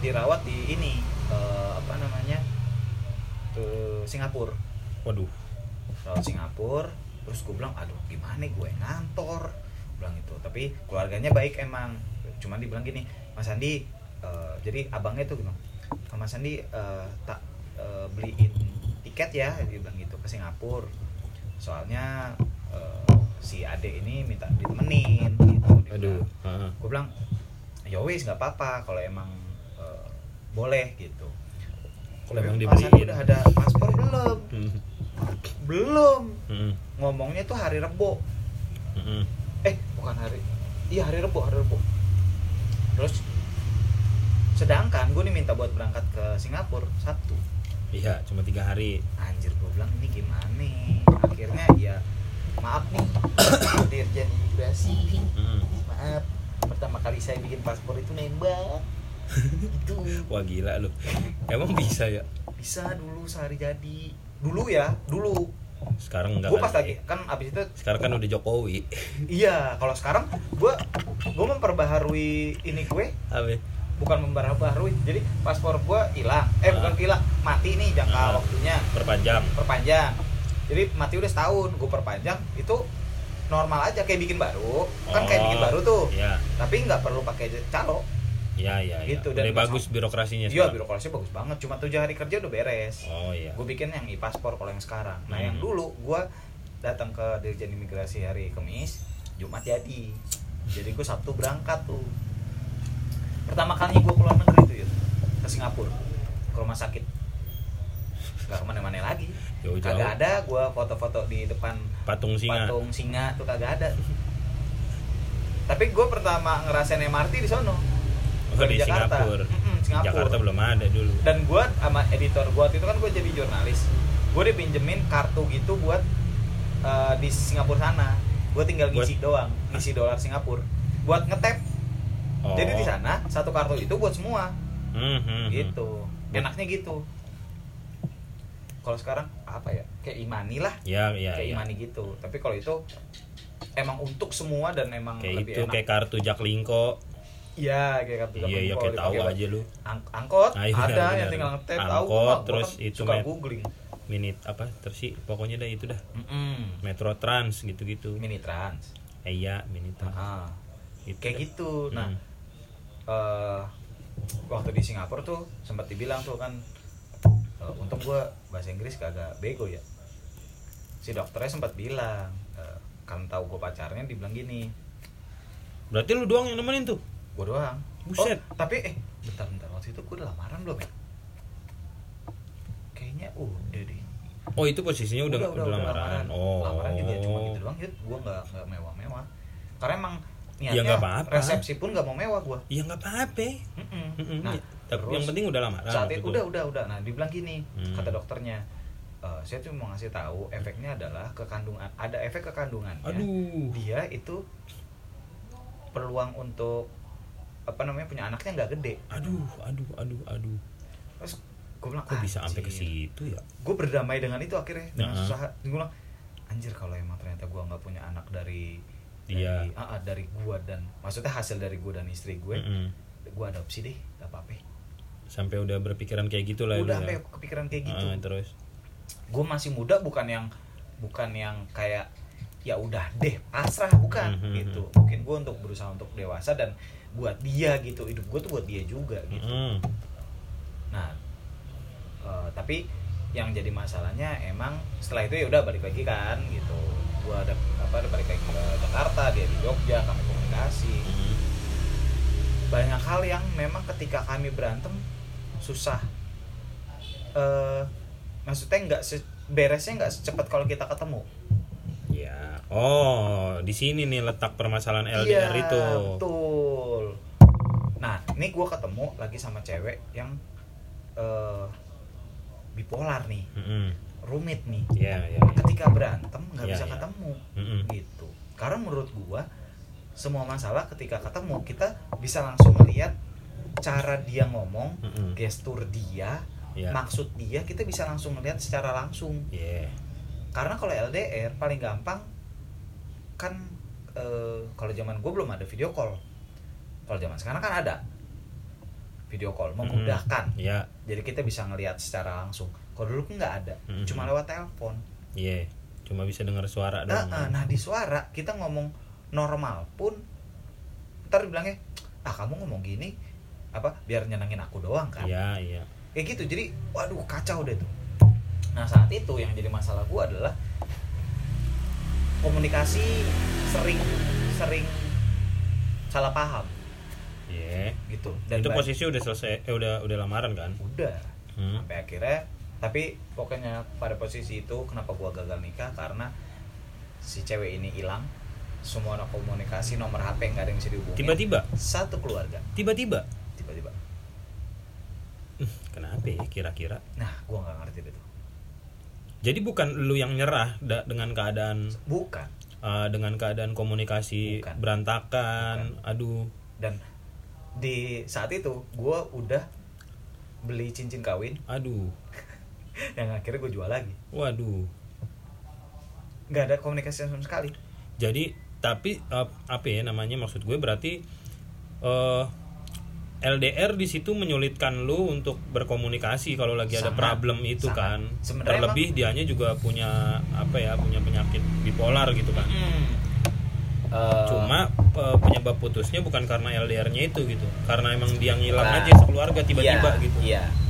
dirawat di ini eh, apa namanya ke Singapura. Waduh. Rawat Singapura terus gue bilang aduh gimana gue ngantor? Bilang itu tapi keluarganya baik emang. Cuman dibilang gini Mas Andi eh, jadi abangnya tuh bilang Mas Andi eh, tak eh, beliin tiket ya dia bilang gitu ke Singapura soalnya eh, si adek ini minta ditemenin gitu Dia aduh. Heeh. gue bilang ya wis nggak apa-apa kalau emang eh, boleh gitu Kalau emang dibeliin. udah ada paspor belum Hmm. belum Hmm. ngomongnya tuh hari Rebo Hmm. eh bukan hari iya hari Rebo hari Rebo terus sedangkan gue nih minta buat berangkat ke Singapura Sabtu iya cuma tiga hari. Anjir gue bilang ini gimana akhirnya ya maaf nih dirjen imigrasi. Hmm. maaf pertama kali saya bikin paspor itu nembak. Itu wah gila lu. Emang bisa ya? Bisa dulu sehari jadi. Dulu ya dulu. Sekarang enggak gue pas lagi kan abis itu sekarang kan udah Jokowi. Iya kalau sekarang gue gue memperbaharui ini gue. Apa bukan memperbaharui jadi paspor gue hilang. Eh bukan Ah. hilang mati nih jangka Ah. waktunya. perpanjang. Perpanjang. Jadi mati udah setahun gue perpanjang itu normal aja kayak bikin baru. Kan kayak Oh, bikin baru tuh. iya. Tapi nggak perlu pakai calo. Iya iya iya. Gitu, udah dan bagus birokrasinya iya birokrasi bagus banget. Cuma tujuh hari kerja udah beres. Oh iya. Gue bikin yang e paspor kalau yang sekarang. Nah yang Hmm. dulu gue datang ke dirjen imigrasi hari Kamis Jumat jadi. Jadi gue Sabtu berangkat tuh pertama kali gue keluar negeri tuh ya ke Singapura. Ke rumah sakit. Nggak ke mana-mana lagi. Jauh-jauh. Kagak ada gue foto-foto di depan patung singa. Patung singa tuh kagak ada. Tapi gue pertama ngerasain MRT di sono. Oh, di Singapura. Mm-mm, Singapura. Jakarta belum ada dulu. Dan gue sama editor gue itu kan gue jadi jurnalis. Gue dipinjemin kartu gitu buat eh, di Singapura sana. Gue tinggal Buat- ngisi doang ngisi dolar Singapura. Buat ngetep oh. jadi di sana satu kartu itu buat semua. Hmm, hmm, hmm. gitu. Enaknya gitu. Kalau sekarang apa ya kayak imani lah. Ya ya, kayak ya. imani gitu. Tapi kalau itu emang untuk semua dan emang kayak lebih itu enak. kayak kartu Jaklingko iya kayak kartu iya iya Jaklingko kayak tahu aja lu. Ang- angkot. Ah, iya, ada benar, yang benar. tinggal ngetep tahu. Angkot, terus kan itu suka met- googling. minit apa terus sih pokoknya dah itu dah. Mm-mm. Metro Trans gitu-gitu. Mini trans. Eh, iya mini trans. Ah, Gitu kayak gitu. Nah Hmm. eh, waktu di Singapura tuh sempat dibilang tuh kan eh, untung gua bahasa Inggris kagak bego ya. Si dokternya sempat bilang eh, kan tahu gue pacarnya dibilang gini. Berarti lu doang yang nemenin tuh? Gue doang. Buset. oh, tapi eh bentar bentar. Waktu itu gue udah lamaran belum ya? Kayaknya udah deh. Oh itu posisinya udah udah, lamaran. oh. Lamaran juga cuma gitu doang ya gue nggak nggak mewah mewah karena emang Ya, niatnya nggak apa-apa. resepsi pun nggak mau mewah gue ya nggak apa-apa. Mm-mm. nah tapi terus yang penting udah lamaran saat itu. udah udah udah. Nah dibilang gini Hmm. kata dokternya "Eh, saya tuh mau ngasih tahu efeknya adalah kekandungan ada efek kekandungannya aduh. Dia itu peluang untuk apa namanya punya anaknya nggak gede. Aduh aduh aduh aduh. Terus gue bilang kok bisa sampai ke situ ya? Gue berdamai dengan itu akhirnya dengan Nah. susah gue bilang anjir kalau emang ternyata gue nggak punya anak dari Dia. dari, ah, dari gue dan maksudnya hasil dari gue dan istri gue Mm-mm. gue adopsi deh gak apa-apa sampai udah berpikiran kayak gitu lah udah sampai kepikiran kayak gitu Ah, terus gue masih muda bukan yang bukan yang kayak ya udah deh pasrah bukan Mhm. gitu mungkin gue untuk berusaha untuk dewasa dan buat dia gitu hidup gue tuh buat dia juga gitu Mm-mm. nah eh, tapi yang jadi masalahnya emang setelah itu ya udah balik lagi kan gitu gue ada apa ada balik lagi ke Jakarta dia di Jogja kami komunikasi Mm. banyak hal yang memang ketika kami berantem susah eh maksudnya nggak beresnya nggak secepat kalau kita ketemu ya oh di sini nih letak permasalahan LDR Iya, itu betul nah ini gue ketemu lagi sama cewek yang eh bipolar nih Mm-mm. rumit nih ya ya ya. ketika berantem nggak Iya, bisa iya. Karena menurut gua semua masalah ketika ketemu kita bisa langsung melihat cara dia ngomong Mm-mm. gestur dia Iya. maksud dia kita bisa langsung melihat secara langsung. Iya. karena kalau LDR paling gampang kan eh, kalau zaman gue belum ada video call. Kalau zaman sekarang kan ada. Video call memudahkan. Ya jadi kita bisa ngelihat secara langsung. Kalau dulu kan nggak ada. Mm-mm. cuma lewat telepon. Iya cuma bisa dengar suara doang. ah, nah di suara kita ngomong normal pun ntar dibilangnya ah kamu ngomong gini apa biar nyenengin aku doang kan? Iya iya. Kayak gitu jadi waduh kacau deh tuh. Nah saat itu yang jadi masalah gua adalah komunikasi sering sering salah paham. Iya. Gitu. Itu ba- posisi udah selesai eh, udah udah lamaran kan? Udah. Hmm. sampai akhirnya tapi pokoknya pada posisi itu kenapa gua gagal nikah? Karena si cewek ini hilang. Semua komunikasi nomor HP nggak ada yang bisa dihubungin. Tiba-tiba? Satu keluarga. Tiba-tiba? Tiba-tiba. Hmm, kenapa ya kira-kira? Nah gua nggak ngerti itu jadi bukan lu yang nyerah da- dengan keadaan bukan. uh, dengan keadaan komunikasi Bukan. berantakan? Aduh. Dan di saat itu gua udah beli cincin kawin. Aduh yang akhirnya gue jual lagi. Waduh. Nggak ada komunikasi sama sekali. Jadi tapi uh, apa ya namanya maksud gue berarti uh, LDR di situ menyulitkan lu untuk berkomunikasi kalau lagi ada Sangat, problem itu sangat. kan. Sebenarnya terlebih dianya juga punya apa ya punya penyakit bipolar gitu kan. Eh, cuma uh, penyebab putusnya bukan karena LDR-nya itu gitu. Karena emang dia ngilang Nah, aja sekeluarga tiba-tiba iya, gitu. iya. hmm,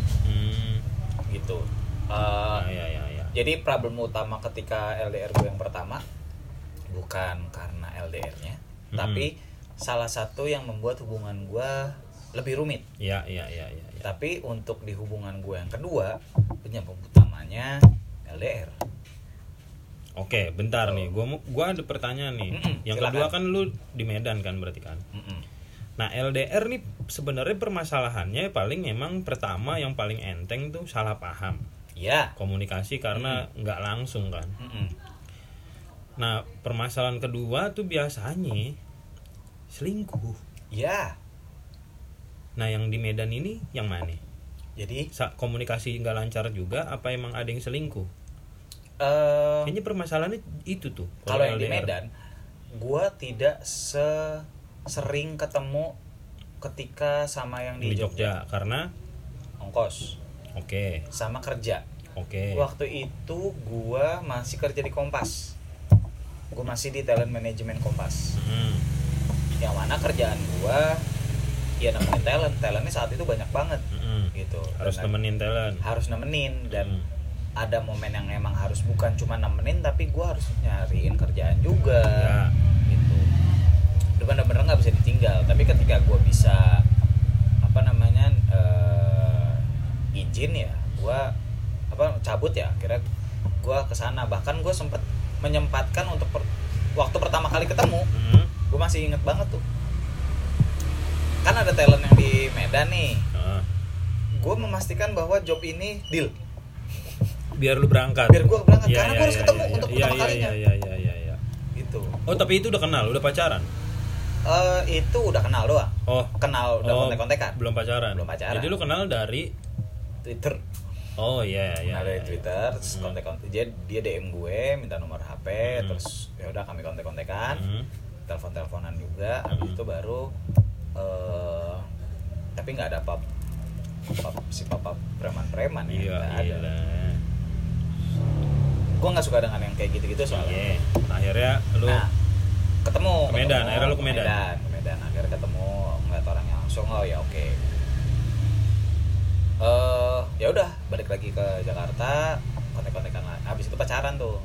Eh, nah, ya ya ya jadi problem utama ketika LDR gue yang pertama bukan karena LDR-nya Mm-mm. tapi salah satu yang membuat hubungan gue lebih rumit ya ya ya ya, ya. tapi untuk di hubungan gue yang kedua penyebab utamanya LDR Oke, bentar nih. Gua mau- gua ada pertanyaan nih. Mm-mm, Yang silakan. kedua kan lu di Medan kan berarti kan. Mm-mm. Nah, LDR nih sebenarnya permasalahannya paling emang pertama yang paling enteng tuh salah paham. Ya Komunikasi karena nggak langsung kan. Mm-mm. Nah, permasalahan kedua tuh biasanya selingkuh. ya Nah, yang di Medan ini yang mana? jadi Sa- komunikasi nggak lancar juga apa emang ada yang selingkuh eh kayaknya permasalahannya itu tuh kalau yang di LDR. Medan gua tidak se sering ketemu ketika sama yang di di, Jogja karena ongkos oke. Sama kerja. Oke. Waktu itu gua masih kerja di Kompas. Gua masih di talent management Kompas. Mm, yang mana kerjaan gua ya nemenin talent. Talentnya saat itu banyak banget. Mm-mm. gitu. Harus Dan nemenin talent. Harus nemenin. Dan Mm. ada momen yang emang harus bukan cuma nemenin tapi gua harus nyariin kerjaan juga. Ya. gitu. Udah bener-bener nggak bisa ditinggal. Tapi ketika gua bisa apa namanya izin ya gua apa cabut ya kira gua ke sana. Bahkan gua sempet menyempatkan untuk per- waktu pertama kali ketemu Mm. gue masih inget banget tuh. Kan ada talent yang di Medan nih. Ah. gue memastikan bahwa job ini deal. Biar lu berangkat. Biar gue berangkat Iya, karena iya, gue harus iya, ketemu iya, untuk iya, pertama iya, kalinya. iya, iya, iya, iya. gitu. Oh tapi itu udah kenal udah pacaran? Eh, itu udah kenal doang. Oh. Kenal udah oh, kontek-kontekan. belum pacaran. Belum pacaran. jadi lu kenal dari Twitter oh iya iya kenal dari iya. Twitter terus Hmm. kontek-kontek dia dia DM gue minta nomor HP Hmm. terus ya udah kami kontek-kontekan Hmm. telepon-teleponan juga habis Hmm. itu baru eh tapi nggak ada apa si papa preman-preman ya iya nggak ada iya gue nggak suka dengan yang kayak gitu-gitu soalnya Iya. akhirnya lu nah ketemu Ke Medan, ketemu, akhirnya lu ke Medan? ke Medan akhirnya ketemu ngeliat orangnya langsung oh ya oke eh ya udah balik lagi ke Jakarta kontek-kontekan lagi habis itu pacaran tuh.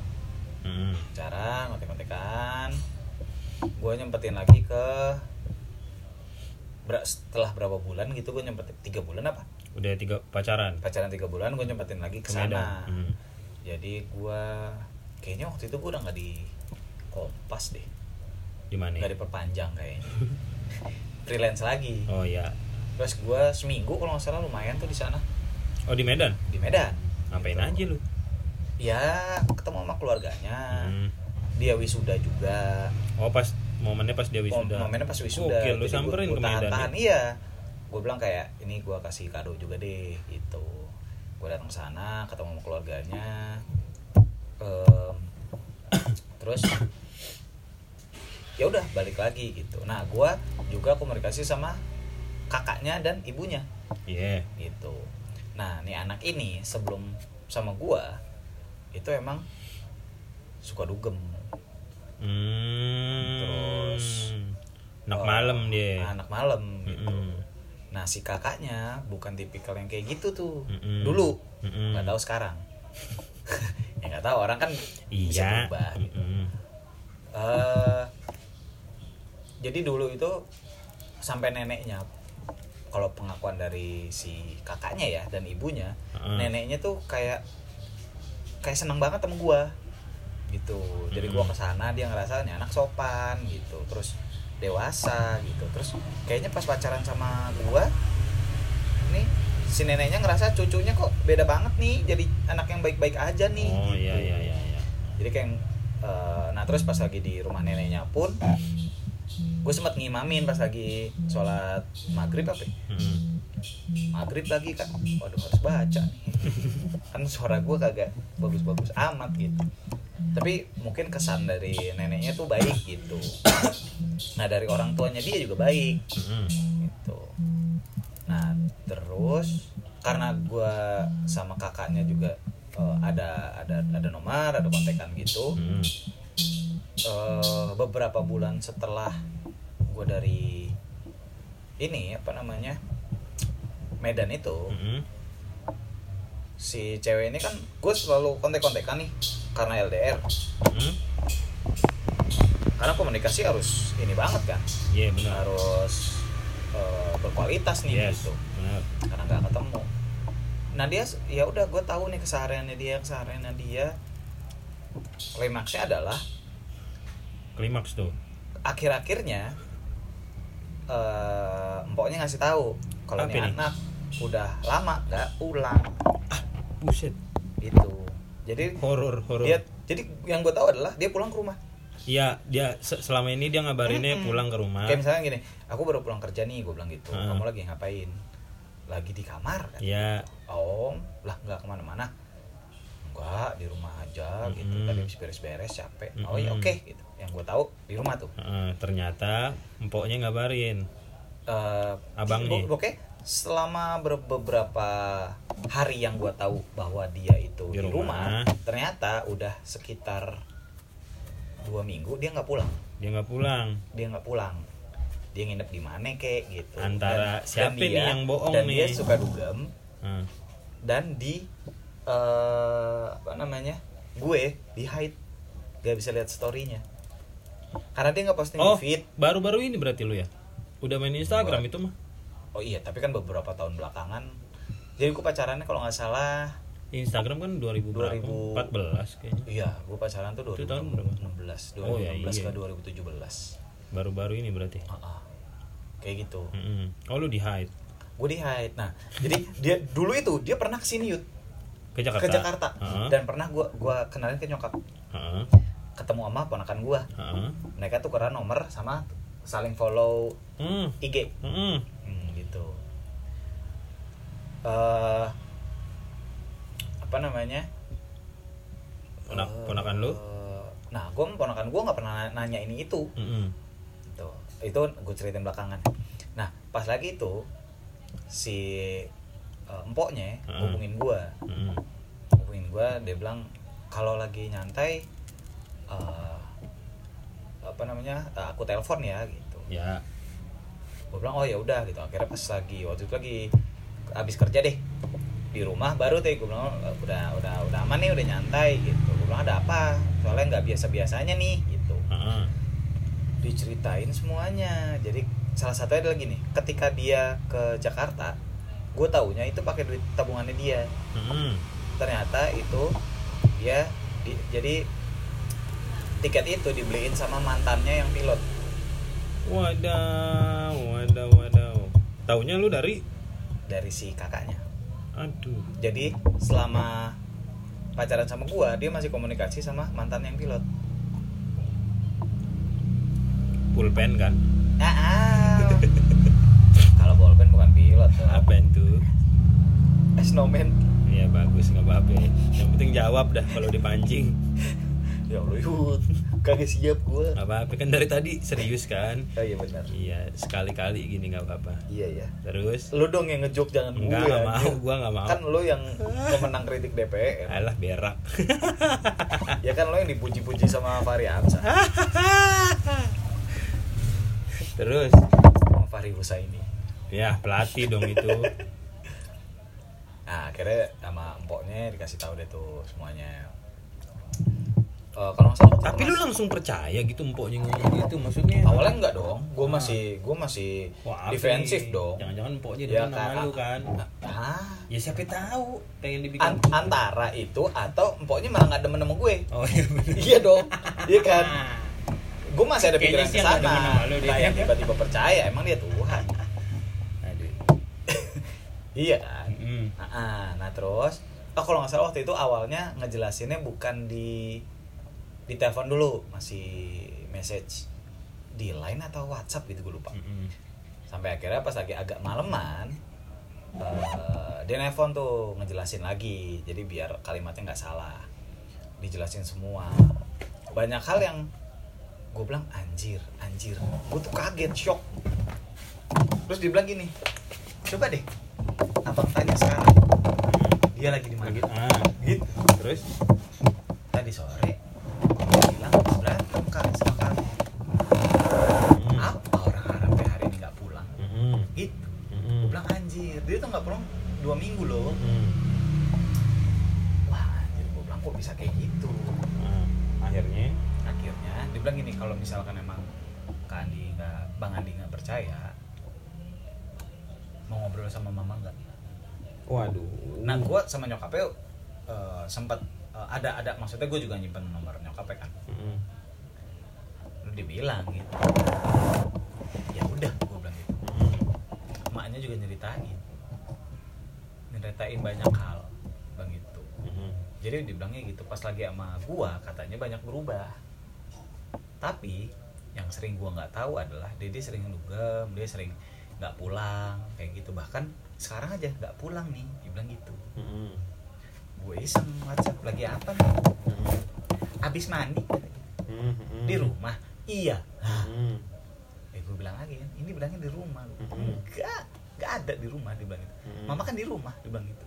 Mm. pacaran kontek-kontekan. Gue nyempetin lagi ke ber- setelah berapa bulan gitu gue nyempetin tiga bulan apa? Udah tiga pacaran? Pacaran tiga bulan gue nyempetin lagi ke sana. Mm. jadi gue kayaknya waktu itu gue udah nggak di kompas deh. Di mana? Nggak diperpanjang kayaknya. Freelance lagi. Oh iya terus gue seminggu kalau nggak salah lumayan tuh di sana. Oh di Medan? Di Medan. Ngapain Gitu. aja lu? Ya ketemu sama keluarganya. Hmm. dia wisuda juga. Oh pas momennya pas dia wisuda. Momennya pas wisuda. Gokil, lu samperin gua- ke gua Medan tahan-tahan, ya? iya. Gue bilang kayak ini gue kasih kado juga deh gitu. Gue datang ke sana ketemu sama keluarganya. Em, terus ya udah balik lagi gitu. Nah gue juga komunikasi sama kakaknya dan ibunya iya gitu nah nih anak ini sebelum sama gue itu emang suka dugem Hmm. Terus, anak Eh, malam dia anak malam gitu Mm-mm. nah si kakaknya bukan tipikal yang kayak gitu tuh Mm-mm. dulu Mm-mm. nggak tahu sekarang ya nggak tahu orang kan bisa iya berubah gitu. Mm-mm. Eh, jadi dulu itu sampai neneknya kalau pengakuan dari si kakaknya ya dan ibunya Heeh. neneknya tuh kayak kayak seneng banget sama gua gitu jadi Mm. ke sana dia ngerasa nih anak sopan gitu terus dewasa gitu terus kayaknya pas pacaran sama gua nih si neneknya ngerasa cucunya kok beda banget nih jadi anak yang baik-baik aja nih oh gitu. iya iya iya iya jadi kayak eh, nah terus pas lagi di rumah neneknya pun gue sempat ngimamin pas lagi sholat maghrib apa ya? Mm-mm. maghrib lagi kan waduh harus baca nih kan suara gue kagak bagus-bagus amat gitu tapi mungkin kesan dari neneknya tuh baik gitu nah dari orang tuanya dia juga baik Mm-mm. gitu nah terus karena gue sama kakaknya juga eh, ada ada ada nomor ada kontekan gitu Mm-mm. Eh, beberapa bulan setelah gue dari ini apa namanya Medan itu Mm-mm. si cewek ini kan gue selalu kontek-kontekan nih karena LDR Mm-mm. karena komunikasi harus ini banget kan? Iya benar. Harus eh, berkualitas nih yes gitu. benar. Karena nggak ketemu. Nah dia ya udah gue tahu nih kesehariannya dia kesehariannya dia. Klimaksnya adalah klimaks tuh. Akhir-akhirnya eh empoknya ngasih tahu kalau ini? anak udah lama nggak pulang buset. Itu jadi horor horor. dia jadi yang gue tahu adalah dia pulang ke rumah. Iya, dia se- selama ini dia ngabarinnya Mm-mm. pulang ke rumah. kayak misalnya gini aku baru pulang kerja nih gue bilang gitu. Ah. kamu lagi ngapain? Lagi di kamar kan? Ya om lah nggak ke mana-mana enggak di rumah aja gitu Mm-mm. tadi habis beres-beres capek oh ya oke gitu yang gue tahu di rumah tuh Heeh, ternyata empoknya ngabarin Abangnya. bo- Oke, selama ber- beberapa hari yang gua tahu bahwa dia itu Di di, rumah. rumah. ternyata udah sekitar dua minggu dia nggak pulang. dia nggak pulang Dia nggak pulang. Dia nginep di mana kek gitu. Antara siapa nih yang bohong dan nih? dia suka dugem Heeh. dan di eh apa namanya gue di hide gak bisa lihat storynya karena dia nggak posting oh di feed baru-baru ini berarti lu ya udah main Instagram itu mah oh iya tapi kan beberapa tahun belakangan jadi gue pacarannya kalau nggak salah Instagram kan 2000 berapa? 2000. 14 kayaknya Iya, gue pacaran tuh Itu tahun berapa? 2016, 2016 Oh, ya, ke iya. 2017. baru-baru ini berarti Heeh. Kayak gitu. Mm-mm. oh lu di hide Gue di hide. Nah, jadi dia dulu itu dia pernah ke sini Yud, ke Jakarta ke Jakarta Heeh. dan pernah gue gua kenalin ke nyokap. Heeh. Ketemu sama ponakan gue. Heeh. Mereka tukeran nomor sama saling follow Hmm. IG. Mm-mm. Hmm, gitu. Eh apa namanya? Ponak- Eh, ponakan lu? Nah, gue ponakan gue nggak pernah nanya ini itu. Mm-mm. Gitu. Itu gue ceritain belakangan. Nah, pas lagi itu si eh, empoknya Heeh. hubungin gue, Mm-mm. hubungin gue, dia bilang kalau lagi nyantai eh, apa namanya eh, aku telepon ya gitu. ya gue bilang oh ya udah gitu akhirnya pas lagi waktu itu lagi abis kerja deh di rumah baru deh gue bilang "Eh, udah udah udah aman nih udah nyantai gitu gue bilang ada apa soalnya nggak biasa biasanya nih gitu Heeh. diceritain semuanya jadi salah satunya adalah gini ketika dia ke Jakarta gue taunya itu pakai duit tabungannya dia Mm-mm. ternyata itu dia di- jadi tiket itu dibeliin sama mantannya yang pilot Wadaw, wadaw, wadaw. Taunya lu dari dari si kakaknya aduh. jadi selama pacaran sama gua dia masih komunikasi sama mantan yang pilot Pulpen kan? ah, ah. pilot Apa itu? eh, snowman Ya bagus nggak apa-apa. Yang penting jawab dah kalau dipancing. ya Allah yud kagak siap gua Apa-apa kan dari tadi serius kan? oh iya benar Iya, sekali-kali gini nggak apa-apa. iya iya Terus lu dong yang ngejok jangan gue nggak mau, gua nggak mau. kan lu yang pemenang kritik DPR alah berak. ya kan lo yang dipuji-puji sama Fahri Hamzah Terus sama Fahri Husaini ya pelatih dong itu. Nah akhirnya sama empoknya dikasih tahu deh tuh semuanya. Eh, kalau salah Tapi lu langsung percaya gitu empoknya ngomong gitu maksudnya? awalnya enggak dong, gue masih gue masih Wah, defensif dong. Jangan-jangan empoknya Ya, demen sama kan. lu kan? Ah, Ya siapa tahu pengen dibikin. an- antara itu atau empoknya malah nggak demen sama gue. Oh iya bener. iya dong, iya kan. Gue masih ada pikiran ke sana. dia. Nah, tiba-tiba percaya emang dia Tuhan. Iya kan. Mm. Ah, ah. nah terus, oh kalau nggak salah waktu itu awalnya ngejelasinnya bukan di di telepon dulu, masih message di line atau WhatsApp gitu gue lupa. Mm-mm. Sampai akhirnya pas lagi agak maleman, eh, dia nelfon tuh ngejelasin lagi, jadi biar kalimatnya nggak salah, dijelasin semua. Banyak hal yang gue bilang anjir, anjir, gue tuh kaget, shock. Terus dia bilang gini, coba deh, abang tanya sekarang, dia lagi di mana? Ah. Gitu. Terus Tadi sore dia bilang berantem kak sama kamu. Mm. Apa orang Arabnya hari ini nggak pulang? Mm-mm. Gitu. Gue bilang anjir, dia tuh nggak pulang dua minggu loh. Mm. Wah anjir, gue bilang kok bisa kayak gitu. Ah, akhirnya Akhirnya dia bilang gini, kalau misalkan emang Kak Andi nggak, Bang Andi nggak percaya, mau ngobrol sama mama nggak? waduh Nah gue sama nyokapnya eh, sempat eh, ada ada maksudnya gue juga nyimpen nomor nyokapnya kan. Mm-mm. Lalu dia bilang gitu. Ya udah, gue bilang gitu. Mm-mm. Emaknya juga nyeritain, nyeritain banyak hal, bang. Mm-mm. jadi dibilangnya gitu pas lagi sama gua katanya banyak berubah tapi yang sering gua nggak tahu adalah Dede sering dugem dia sering nggak pulang kayak gitu bahkan sekarang aja nggak pulang nih dia bilang gitu Mm-mm. gue iseng WhatsApp lagi apa nih Mm-mm. habis mandi Mm-mm. di rumah iya Mm-mm. ya gue bilang lagi kan ini bilangnya di rumah Mm-mm. enggak enggak ada di rumah dia bilang gitu Mm-mm. mama kan di rumah dia bilang gitu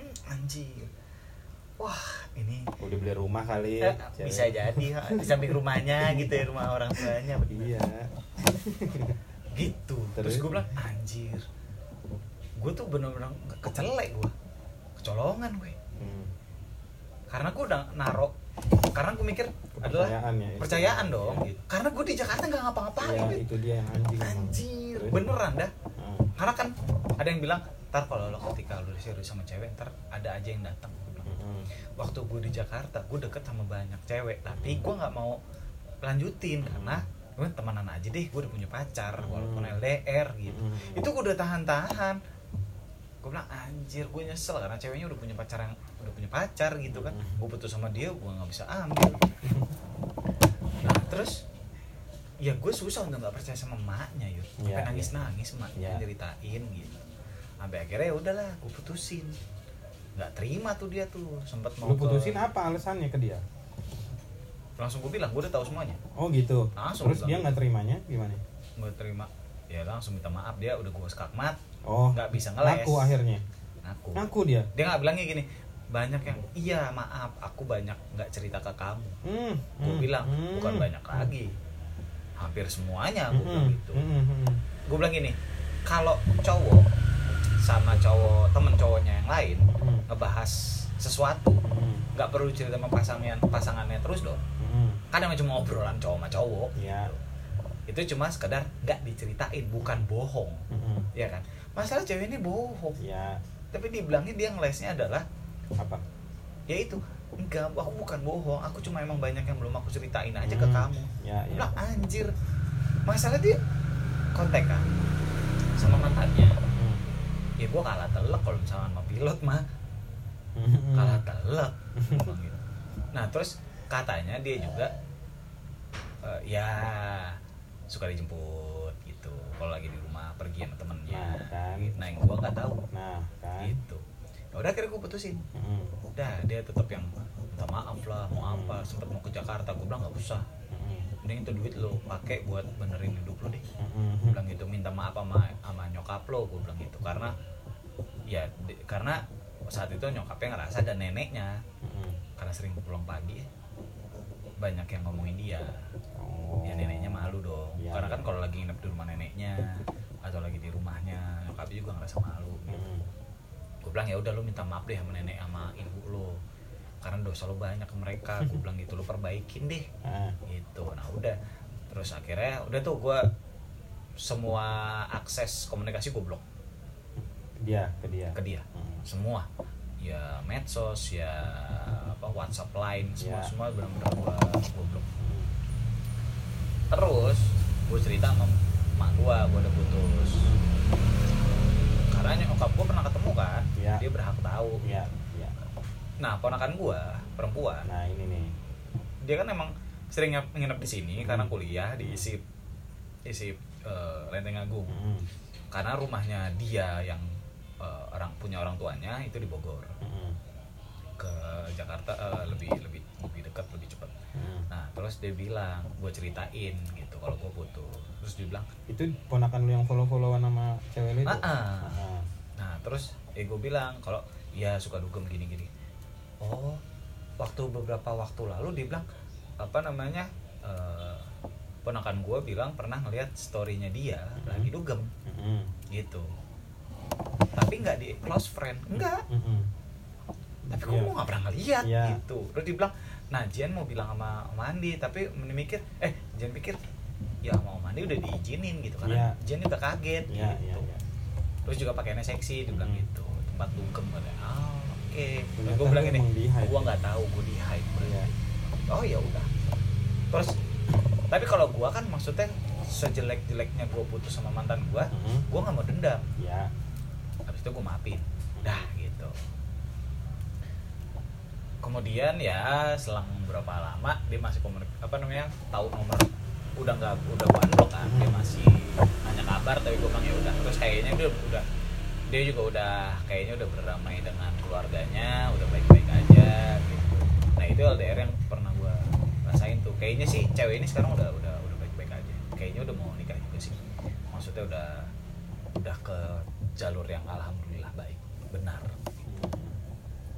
"Hmm, anjir wah ini udah beli rumah kali eh, cewek. bisa jadi ha, di samping rumahnya gitu ya rumah orang tuanya iya gitu terus, Terus? gue bilang anjir gue tuh bener-bener kecelek gue kecolongan gue Hmm. karena gue udah naro karena gue mikir adalah ya percayaan dong Iya. gitu. karena gue di Jakarta nggak ngapa-ngapain Iya, Wit. itu dia yang anjing anjir Terus? beneran dah Ah. karena kan ada yang bilang ntar kalau lo ketika lo serius sama cewek ntar ada aja yang datang Mm-mm. waktu gue di Jakarta gue deket sama banyak cewek tapi gue nggak mau lanjutin karena gue temenan aja deh gue udah punya pacar walaupun Hmm. LDR gitu. Mm-mm. itu gue udah tahan-tahan. Gue bilang anjir gue nyesel karena ceweknya udah punya pacar yang udah punya pacar gitu kan. Hmm. gue putus sama dia gue nggak bisa ambil. Nah terus ya gue susah untuk nggak percaya sama emaknya yuk sampai Iya, nangis nangis emaknya Iya. ceritain gitu. Sampai akhirnya ya udahlah gue putusin. Nggak terima tuh dia tuh sempat mau lu putusin ke, apa alasannya ke dia langsung gue bilang gue udah tahu semuanya. Oh gitu. Langsung terus dia nggak terimanya? Gimana? Gue terima. Ya langsung minta maaf dia udah gue skakmat. Oh nggak bisa ngeles. ngaku akhirnya? Ngaku. Ngaku dia? Dia nggak bilangnya gini banyak yang iya maaf aku banyak nggak cerita ke kamu. Hmm. gue hmm, bilang hmm. bukan banyak lagi. Hampir semuanya gue bilang Hmm, gitu. hmm, hmm, hmm. gue bilang gini kalau cowok sama cowok temen cowoknya yang lain Hmm. ngebahas sesuatu Hmm, nggak perlu cerita sama pasangan pasangannya terus dong. hmm. Kan emang cuma obrolan cowok sama cowok. Iya. itu cuma sekedar nggak diceritain bukan bohong. Hmm, ya kan? Masalah cewek ini bohong. Ya tapi dibilangnya dia ngelesnya adalah apa? Ya itu enggak aku bukan bohong aku cuma emang banyak yang belum aku ceritain aja ke Hmm. kamu. Ya ya anjir. Masalah dia kontak kan sama mantannya. Hmm. ya gua kalah telek kalau misalnya sama pilot mah. Kalah telek gitu. nah terus katanya dia juga eh, ya suka dijemput gitu. Kalau lagi di rumah pergi sama temennya. Nah, kan. nah yang gua nggak tahu. Nah kan. Gitu. Ya udah akhirnya gua putusin. Hmm, udah dia tetap yang minta maaf lah mau apa sempat mau ke Jakarta. Gue bilang nggak usah. Mending itu duit lo pakai buat benerin hidup lo deh. Gue bilang gitu minta maaf sama sama nyokap lo gue bilang gitu. Karena ya di- karena saat itu nyokapnya ngerasa dan neneknya. Karena sering pulang pagi. ya, banyak yang ngomongin dia. Oh. ya neneknya malu dong. Iya, karena iya. kan kalau lagi nginep di rumah neneknya atau lagi di rumahnya nyokapnya juga ngerasa malu. Hmm, gue bilang ya udah lu minta maaf deh sama nenek sama ibu lo karena dosa lo banyak ke mereka. Gue bilang gitu lo perbaikin deh. Ah, gitu. Nah udah. Terus akhirnya udah tuh gue semua akses komunikasi gue blok. Dia ke dia. Ke dia. Hmm. semua ya medsos ya apa WhatsApp line semua Ya. semua benar-benar gue gue blok Hmm. terus gue cerita sama mak gue gue udah putus karena nyokap gue pernah ketemu kan Ya. dia berhak tahu ya ya nah ponakan gue perempuan nah ini nih dia kan emang sering nginep di sini karena Hmm. kuliah di isi isi eh, Lenteng Agung Hmm, karena rumahnya dia yang eh, orang punya orang tuanya itu di Bogor. Hmm, ke Jakarta eh, lebih lebih lebih dekat lebih cepat. Hmm. nah terus dia bilang gue ceritain gitu kalau gue putus terus dia bilang itu ponakan lu yang follow followan sama cewek lu itu? Ah, ah. Ah, nah terus eh gue bilang kalau ya suka dugem gini gini oh waktu beberapa waktu lalu dia bilang apa namanya eh, ponakan gue bilang pernah ngeliat storynya dia Mhm. lagi dugem. Hmm, gitu tapi nggak di close friend. Enggak hmm, hmm. tapi kok gue nggak pernah ngeliat Iya. gitu. Terus dia bilang nah Jian mau bilang sama Mandi tapi mikir eh Jian pikir ya mau Mandi udah diizinin gitu karena Iya. Jian juga kaget Iya, gitu. iya, iya. terus juga pakainya seksi dia bilang Hmm. gitu. Tempat dugem katanya ah oke. Terus Ternyata gue bilang ini gue nggak tahu gue di hype Iya. oh ya udah. Terus tapi kalau gue kan maksudnya sejelek jeleknya gue putus sama mantan gue Hmm, gue nggak mau dendam. Habis itu gue maafin. Dah gitu. Kemudian ya selang berapa lama dia masih komunik apa namanya tahu nomor udah nggak udah gue unblock kan dia masih nanya kabar tapi gue bilang ya udah. Terus kayaknya dia udah dia juga udah kayaknya udah berdamai dengan keluarganya udah baik-baik aja gitu. Nah itu LDR yang pernah gue rasain tuh. Kayaknya sih cewek ini sekarang udah udah udah baik-baik aja. Kayaknya udah mau nikah juga sih. Maksudnya udah udah ke jalur yang alhamdulillah baik benar.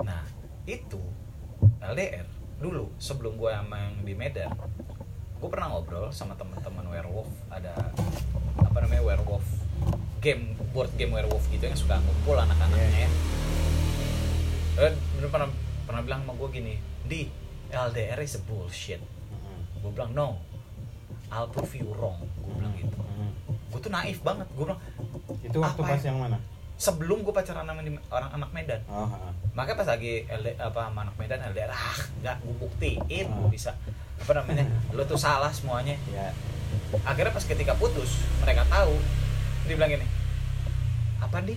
Nah itu LDR dulu sebelum gue sama yang di Medan gue pernah ngobrol sama teman-teman werewolf. Ada apa namanya werewolf game board game werewolf gitu yang suka ngumpul anak-anaknya. Ya Eh, bener pernah pernah bilang sama gue gini di LDR is a bullshit. Gue bilang no I'll prove you wrong. Gue bilang gitu. Gue tuh naif banget. Gue bilang itu waktu Apa pas ya? yang mana? Sebelum gue pacaran sama di- orang anak Medan. Oh ha. makanya pas lagi LD, apa sama anak Medan LDR ah nggak gue buktiin gue Ah. bisa apa namanya lo tuh salah semuanya. Ya akhirnya pas ketika putus mereka tahu dia bilang gini apa nih?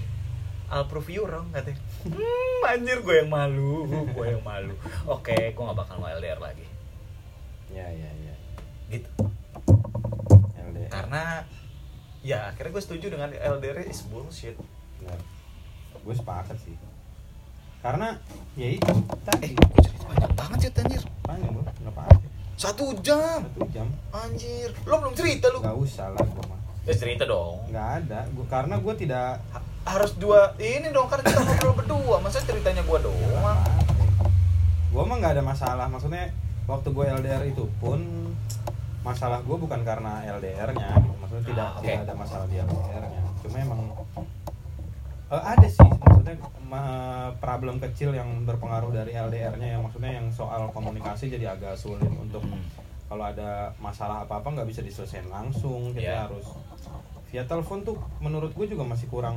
I'll prove you wrong katanya. Hmm anjir gue yang malu gue yang malu. Oke gue gak bakal mau LDR lagi. Ya ya ya gitu. LDR karena ya akhirnya gue setuju dengan LDR is bullshit. Benar. gue sepakat sih. Karena ya itu eh tadi. gue cerita banyak banget sih anjir. Panjang bro nggak apa-apa satu jam. Satu jam. Anjir. Lo belum cerita lu. Nggak usah lah gue mah. Ya cerita dong. Nggak ada. Gua karena gue tidak Ha- harus dua ini dong kan kita ngobrol berdua. Masa ceritanya gue doang? Gue mah nggak ada masalah. Maksudnya waktu gue LDR itu pun masalah gue bukan karena LDR-nya maksudnya tidak Ah, oke. tidak ada masalah di LDR-nya cuma emang eh, ada sih maksudnya ma- problem kecil yang berpengaruh dari LDR-nya yang maksudnya yang soal komunikasi jadi agak sulit untuk Hmm. kalau ada masalah apa apa nggak bisa diselesaikan langsung kita Iya. harus via telepon tuh menurut gue juga masih kurang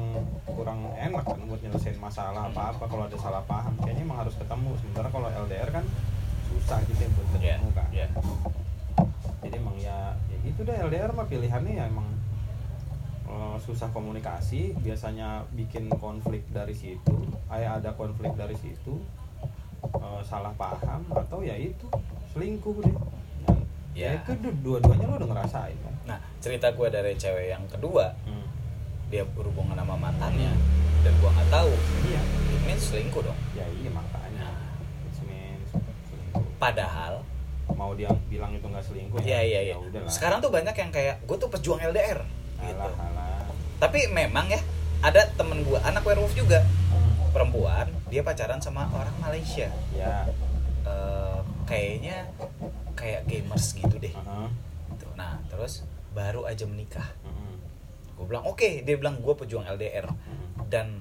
kurang enak kan buat nyelesain masalah apa apa kalau ada salah paham kayaknya emang harus ketemu sementara kalau LDR kan susah gitu ya buat ketemu kan iya. Jadi emang ya ya gitu deh LDR mah pilihannya ya emang eh, susah komunikasi biasanya bikin konflik dari situ kayak ada konflik dari situ eh, salah paham atau ya itu selingkuh deh Dan ya, Ya. itu du- dua-duanya lo udah ngerasain kan nah cerita gue dari cewek yang kedua hmm. dia berhubungan sama mantannya dan gue nggak tahu iya it means selingkuh dong ya iya makanya Nah. Means selingkuh padahal mau dia bilang itu nggak selingkuh iya iya iya ya udah lah sekarang tuh banyak yang kayak gue tuh pejuang LDR gitu alah alah tapi memang ya ada temen gue anak werewolf juga Hmm. perempuan dia pacaran sama orang Malaysia ya Eh, kayaknya kayak gamers gitu deh aha. Gitu. nah terus baru aja menikah Mm-mm. gue bilang oke dia bilang gue pejuang LDR Mm-mm. dan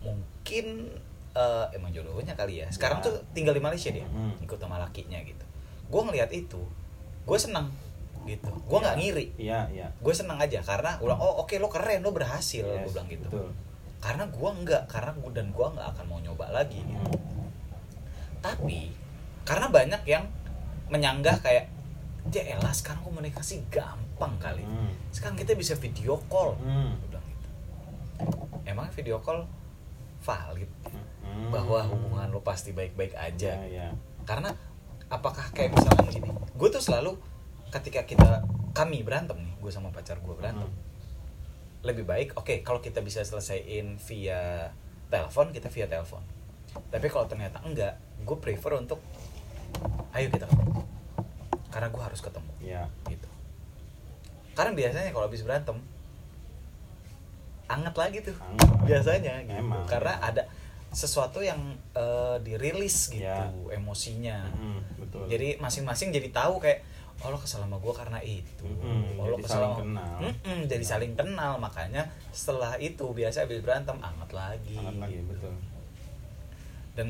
mungkin eh, emang jodohnya kali ya sekarang Ya. tuh tinggal di Malaysia dia Mm. ikut sama lakinya gitu gue ngeliat itu gue seneng gitu gue nggak Ya. ngiri iya iya gue seneng aja karena gue bilang oh oke lo keren lo berhasil Yes, gue bilang gitu betul. karena gue nggak karena gue dan gue nggak akan mau nyoba lagi gitu Mm. tapi karena banyak yang menyanggah kayak ya elah sekarang komunikasi gampang kali Mm. sekarang kita bisa video call Mm. Gua bilang gitu emang video call valid Mm. bahwa hubungan lo pasti baik-baik aja ya, ya. karena apakah kayak misalkan gini gue tuh selalu ketika kita kami berantem nih gue sama pacar gue berantem Mm. lebih baik oke kalau kita bisa selesaiin via telepon kita via telepon. Tapi kalau ternyata enggak gue prefer untuk ayo kita ketemu. Karena gue harus ketemu. Ya gitu. Karena biasanya kalau habis berantem anget lagi tuh. Anget. biasanya gitu. Emang. karena ada sesuatu yang eh, dirilis gitu Ya. emosinya. Mm, betul. Jadi masing-masing jadi tahu kayak oh lo kesal sama gue karena itu. Mm-mm, oh lo jadi kesal saling sama- kenal. Mm-mm, jadi saling kenal. Makanya setelah itu biasa habis berantem anget lagi Sangat lagi betul. Dan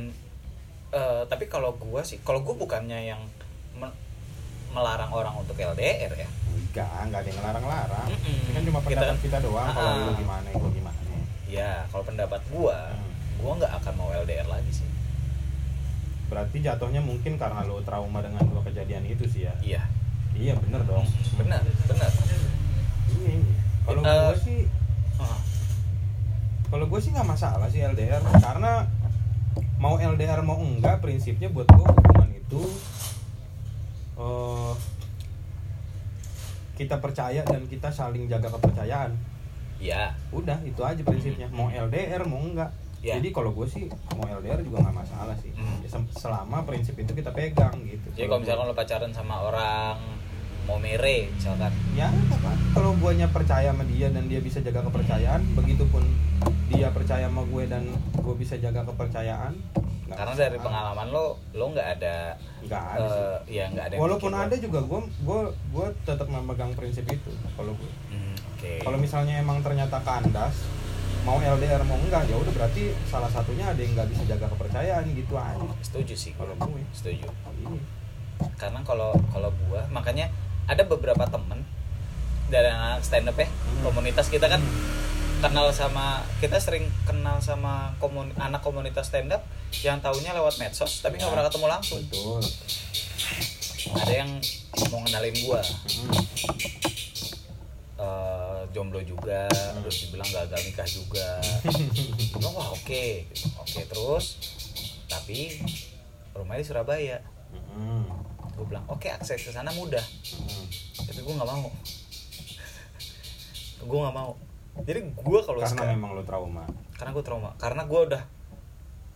eh, tapi kalau gue sih kalau gue bukannya yang me- melarang orang untuk LDR ya? Enggak enggak ada yang ngelarang-larang. Mm-mm. ini kan cuma Kita pendapat kan- kita doang. Kalau Ah. lu gimana lu gimana? Ya kalau pendapat gue Hmm. Gue nggak akan mau LDR lagi sih. Berarti jatuhnya mungkin karena lu trauma dengan dua kejadian itu sih ya? Iya. Iya bener dong. Benar benar iya iya. kalau Eh, gue sih Ah, kalau gue sih nggak masalah sih LDR karena mau LDR mau enggak prinsipnya buat gue hubungan itu eh kita percaya dan kita saling jaga kepercayaan. Ya udah itu aja prinsipnya. Mau LDR mau enggak Ya. jadi kalau gue sih mau LDR juga nggak masalah sih. Ya, sem- selama prinsip itu kita pegang gitu jadi kalau misalkan lo pacaran sama orang mau mere misalkan ya apa kalau guanya percaya sama dia dan dia bisa jaga kepercayaan begitupun dia percaya sama gue dan gue bisa jaga kepercayaan karena masalah. dari pengalaman lo lo nggak ada nggak ada sih. eh, ya nggak ada walaupun ada juga gue gue gue tetap memegang prinsip itu kalau gue Hmm, oke kalau misalnya emang ternyata kandas mau LDR mau enggak ya udah berarti salah satunya ada yang nggak bisa jaga kepercayaan gitu aja setuju sih kalau gue setuju Iya. karena kalau kalau gua makanya ada beberapa temen dari anak stand up ya Hmm. komunitas kita kan kenal sama kita sering kenal sama komun, anak komunitas stand up yang taunya lewat medsos tapi nggak Ya. pernah ketemu langsung betul ada yang mau kenalin gua Hmm. Jomblo juga terus dibilang gagal nikah juga bilang wah oke gitu. oke terus tapi rumahnya di Surabaya Hmm. gue bilang oke akses ke sana mudah Hmm. tapi gue nggak mau gue nggak mau jadi gue kalau karena sekarang memang lo trauma karena gue trauma karena gue udah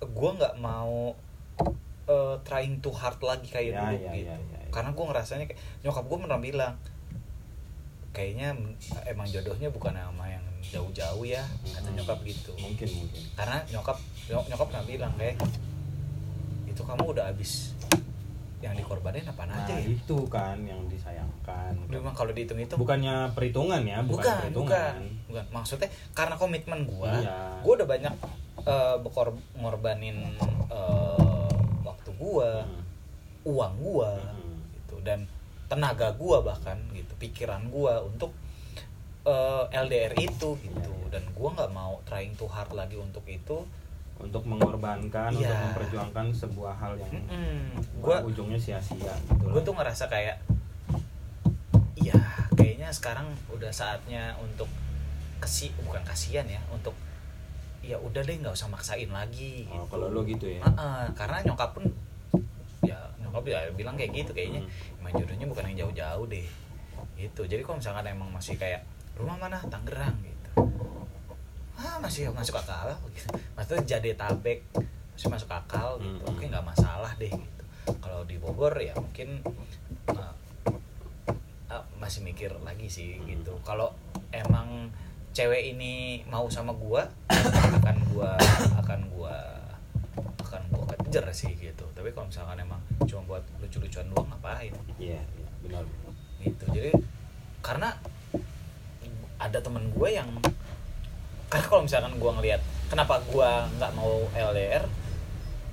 gue nggak mau eh, trying too hard lagi kayak Ya, dulu ya, gitu ya, ya, ya. karena gue ngerasanya kayak nyokap gue pernah bilang kayaknya emang jodohnya bukan sama yang jauh-jauh ya kata Hmm. nyokap gitu mungkin mungkin karena nyokap nyok- nyokap pernah bilang kayak itu kamu udah habis yang dikorbanin apa nah aja ya itu kan yang disayangkan memang kalau dihitung itu bukannya perhitungan ya bukan, bukan perhitungan bukan bukan maksudnya karena komitmen gua Iya. gua udah banyak eh, bekor ngorbanin eh, waktu gua Hmm. uang gua Hmm. gitu dan tenaga gua bahkan gitu pikiran gua untuk eh, LDR itu gitu Iya, iya. dan gua nggak mau trying too hard lagi untuk itu untuk mengorbankan Iya. untuk memperjuangkan sebuah hal yang Mm-mm. gua gua ujungnya sia-sia gitu gue tuh ngerasa kayak iya kayaknya sekarang udah saatnya untuk kesi bukan kasihan ya untuk ya udah deh nggak usah maksain lagi Oh, gitu. kalau lo gitu ya Heeh, karena nyokap pun ya nyokap ya bilang kayak gitu kayaknya Hmm. emang jodohnya bukan yang jauh-jauh deh itu jadi kalau misalkan emang masih kayak rumah mana Tangerang gitu ah masih masuk akal gitu. maksudnya Jadetabek masih masuk akal gitu Hmm. oke nggak masalah deh gitu kalau di Bogor ya mungkin uh, uh, masih mikir lagi sih Hmm. gitu kalau emang cewek ini mau sama gua akan gua akan gua gua kejar sih gitu. Tapi kalau misalkan emang cuma buat lucu-lucuan doang ngapain? Iya iya, benar gitu. Jadi karena ada temen gue yang karena kalau misalkan gue ngelihat kenapa gue nggak mau LDR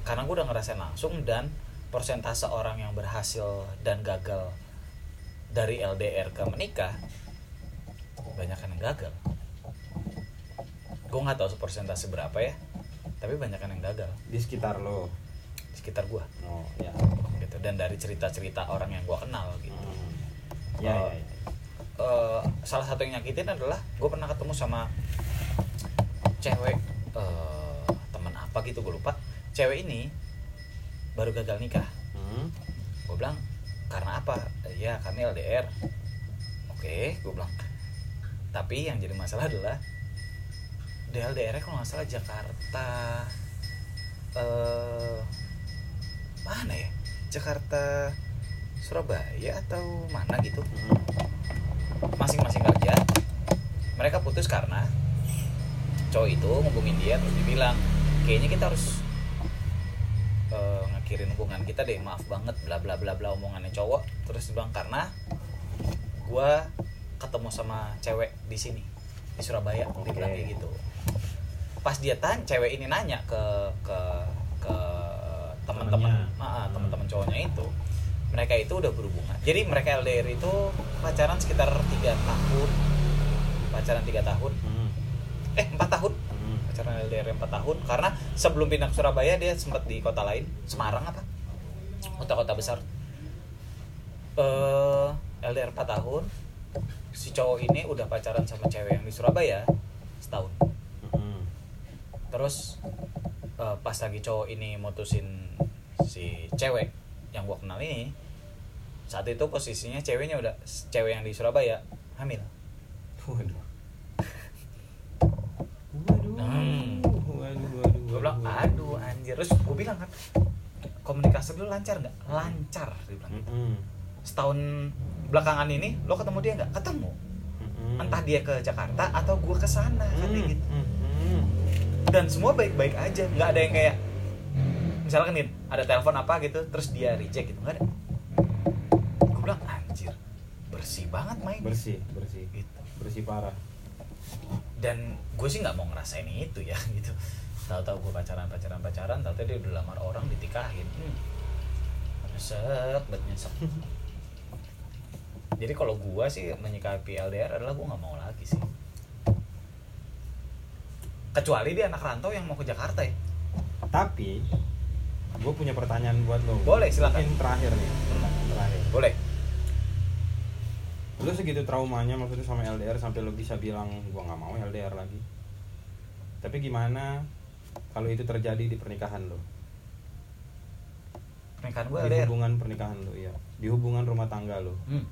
karena gue udah ngerasain langsung dan persentase orang yang berhasil dan gagal dari LDR ke menikah banyak yang gagal. Gue nggak tahu persentase berapa ya tapi banyak yang gagal. Di sekitar lo sekitar gue oh ya gitu. Dan dari cerita-cerita orang yang gue kenal gitu. Hmm. ya, ya, ya. eh, salah satu yang nyakitin adalah gue pernah ketemu sama cewek eh, teman apa gitu gue lupa. Cewek ini baru gagal nikah. Hmm. gue bilang karena apa? Ya kami LDR oke gue bilang. Tapi yang jadi masalah adalah di LDR -nya kalau nggak salah Jakarta eh mana ya? Jakarta Surabaya atau mana gitu? Masing-masing kerja mereka putus karena cowok itu ngubungin dia terus dibilang kayaknya kita harus eh, ngakhirin hubungan kita deh maaf banget bla bla bla bla omongannya cowok. Terus dibilang karena gua ketemu sama cewek di sini di Surabaya dibilang Oke. kayak gitu. Pas dia tanya cewek ini nanya ke ke ke teman-teman ah, ah, teman-teman cowoknya itu. Mereka itu udah berhubungan. Jadi mereka LDR itu pacaran sekitar tiga tahun. Pacaran tiga tahun. Hmm. eh empat tahun. Hmm. pacaran LDR empat tahun. Karena sebelum pindah ke Surabaya dia sempat di kota lain. Semarang apa? Kota-kota besar. Eh LDR 4 tahun. Si cowok ini udah pacaran sama cewek yang di Surabaya setahun. Hmm. terus eh, pas lagi cowok ini mutusin si cewek yang gua kenal ini saat itu posisinya ceweknya udah cewek yang di Surabaya hamil Waduh. Hmm. waduh waduh gue bilang aduh anjir terus gue bilang kan komunikasi lu lancar nggak lancar dia bilang Mm-mm. setahun belakangan ini lo ketemu dia nggak ketemu Mm-mm. entah dia ke Jakarta atau gue ke sana Mm, gitu mm, mm. Dan semua baik-baik aja nggak ada yang kayak misalkan nih ada telepon apa gitu terus dia reject gitu nggak ada. Gue bilang anjir bersih banget main bersih bersih. Gitu. Bersih parah. Dan gue sih nggak mau ngerasain itu ya gitu. Tahu-tahu gue pacaran pacaran pacaran tahu-tahu dia udah lamar orang ditikahin. Hmm. nyesek banget nyesek. Jadi kalau gue sih menyikapi LDR adalah gue nggak mau lagi sih kecuali dia anak rantau yang mau ke Jakarta ya. Tapi gue punya pertanyaan buat lo. Boleh, silakan. Mungkin terakhir nih. Pertanyaan terakhir. boleh. Lu segitu traumanya maksudnya sama LDR sampai lu bisa bilang gua nggak mau LDR lagi. Tapi gimana kalau itu terjadi di pernikahan lo pernikahan gue di LDR hubungan pernikahan lo ya di hubungan rumah tangga lo hmm.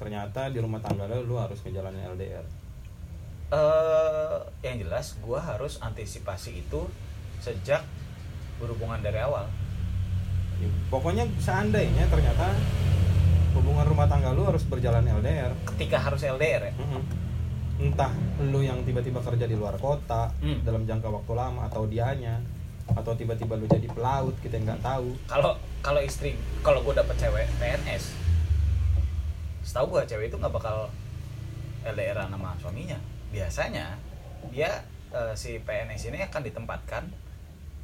ternyata di rumah tangga lo lu harus ngejalanin LDR eh yang jelas gue harus antisipasi itu sejak berhubungan dari awal. Ya, pokoknya seandainya ternyata hubungan rumah tangga lu harus berjalan LDR ketika harus LDR ya? Mhm. entah lu yang tiba-tiba kerja di luar kota Hmm. dalam jangka waktu lama atau dianya atau tiba-tiba lu jadi pelaut kita nggak tahu. Kalau kalau istri kalau gue dapet cewek PNS setahu gue cewek itu nggak bakal LDR sama suaminya biasanya dia eh, si PNS ini akan ditempatkan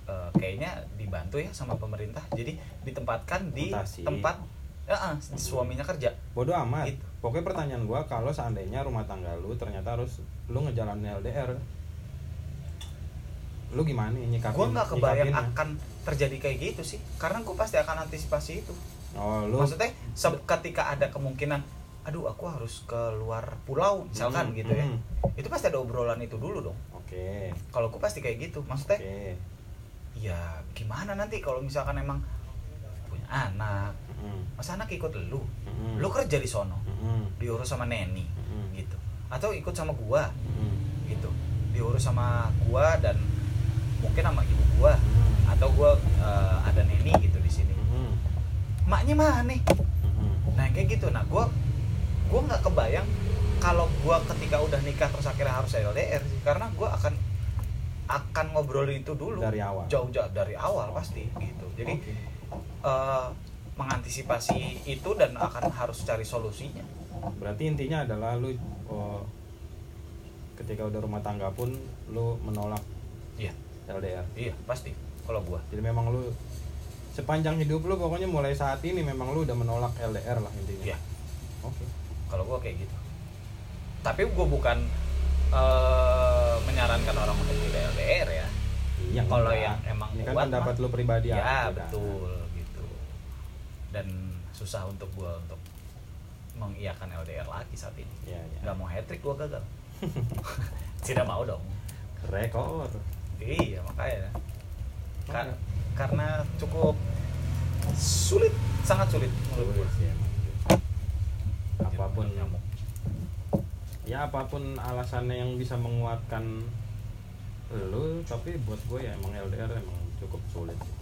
eh, kayaknya dibantu ya sama pemerintah jadi ditempatkan di Rotasi. tempat ya, ah, suaminya kerja bodoh amat Gitu. pokoknya pertanyaan gua kalau seandainya rumah tangga lu ternyata harus lu ngejalanin LDR lu gimana nyikapin gue nggak kebayang nyikapinnya? akan terjadi kayak gitu sih karena gue pasti akan antisipasi itu oh lu maksudnya ketika ada kemungkinan aduh aku harus ke luar pulau misalkan Hmm, gitu ya. Hmm. itu pasti ada obrolan itu dulu dong. Oke. Kalau aku pasti kayak gitu maksudnya oke. ya gimana nanti kalau misalkan emang punya anak Mm, masa anak ikut lu? Mm, lu kerja di sono mm, diurus sama neni mm, gitu. Atau ikut sama gua mm, gitu. Diurus sama gua dan mungkin sama ibu gua. Mm, atau gua eh, ada neni gitu di sini. Mm, maknya mana nih? Nah kayak gitu. Nah gue gue nggak kebayang kalau gue ketika udah nikah terus akhirnya harus LDR sih. Karena gue akan akan ngobrol itu dulu. Dari awal. jauh-jauh dari awal pasti gitu. Jadi Oke. eh, mengantisipasi itu dan akan harus cari solusinya. Berarti intinya adalah lu oh, ketika udah rumah tangga pun lu menolak iya. LDR iya pasti. Kalau gue jadi memang lu sepanjang hidup lu pokoknya mulai saat ini memang lu udah menolak LDR lah intinya. Iya. oke kalau gue kayak gitu tapi gue bukan eh, menyarankan orang untuk tidak LDR ya iya Kalau yang emang ini kan kuat pendapat mah. lu pribadi ya kan? betul gitu dan susah untuk gue untuk mengiyakan LDR lagi saat ini Iya, iya. nggak mau hat trick gue gagal tidak mau dong rekor iya makanya Ka- Oke. karena cukup sulit sangat sulit menurut gue emang. Apa pun nyamuk. Ya apa pun alasannya yang bisa menguatkan lu tapi buat gue ya emang LDR emang cukup sulit sih.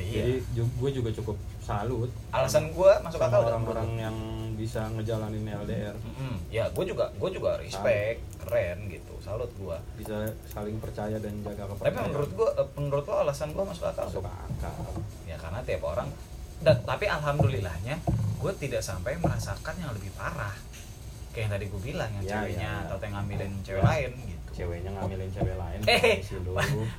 jadi iya gue juga cukup salut alasan gue masuk akal orang-orang yang bisa ngejalanin LDR Mm-mm. ya gue juga gue juga respect keren gitu salut gue bisa saling percaya dan jaga tapi kepercayaan. menurut gue menurut lo alasan gue masuk akal masuk akal. Ya karena tiap orang dan tapi alhamdulillahnya gue tidak sampai merasakan yang lebih parah. Kayak yang tadi gue bilang yang Ya, ceweknya ya, ya. atau yang ngambilin cewek lain gitu. Ceweknya ngambilin cewek lain eh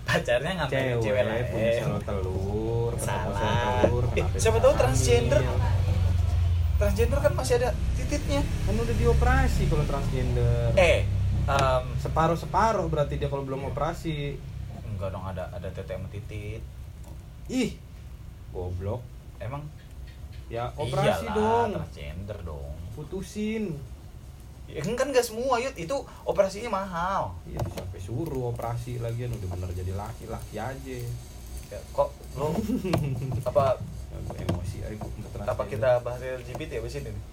pacarnya ngambilin cewek, cewek, lain. punya telur Salah. telur Eh, siapa tahu transgender. transgender kan masih ada titiknya kan udah dioperasi kalau transgender. Eh em, separuh separuh berarti dia kalau belum operasi. Enggak dong ada ada tete sama titit. Ih goblok emang? Ya operasi iyalah, dong. transgender dong. Putusin. Ya kan gak semua yud itu operasinya mahal. Iya sampai suruh operasi lagian udah bener jadi laki laki aja. Ya, kok lo apa Ya, gua emosi aja gua untuk apa kita bahas LGBT ya di sini nih?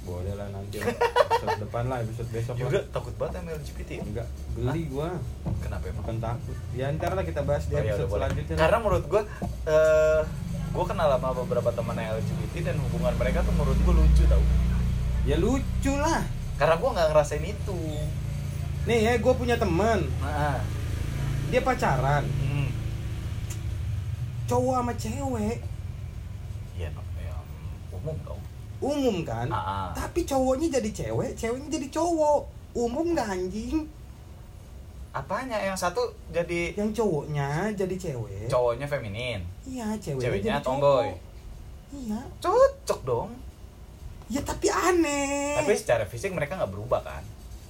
boleh lah nanti episode depan lah episode besok Ya lah takut banget sama LGBT ya? enggak geli gua. Kenapa emang? bukan takut. Ya ntar lah kita bahas di Oh, ya episode boleh. selanjutnya. Karena menurut gue, eh gue kenal sama beberapa teman yang LGBT dan hubungan mereka tuh menurut gue lucu tau. ya lucu lah Karena gue nggak ngerasain itu. nih ya gue punya teman Nah, dia pacaran hmm. cowok sama cewek Iya, no, ya, umum dong. umum kan ah. tapi cowoknya jadi cewek ceweknya jadi cowok umum nggak anjing Apanya? Yang satu jadi yang cowoknya jadi cewek cowoknya feminin, iya ceweknya, ceweknya jadi tomboy. cowok. iya Cocok dong. ya tapi aneh Tapi secara fisik mereka nggak berubah kan?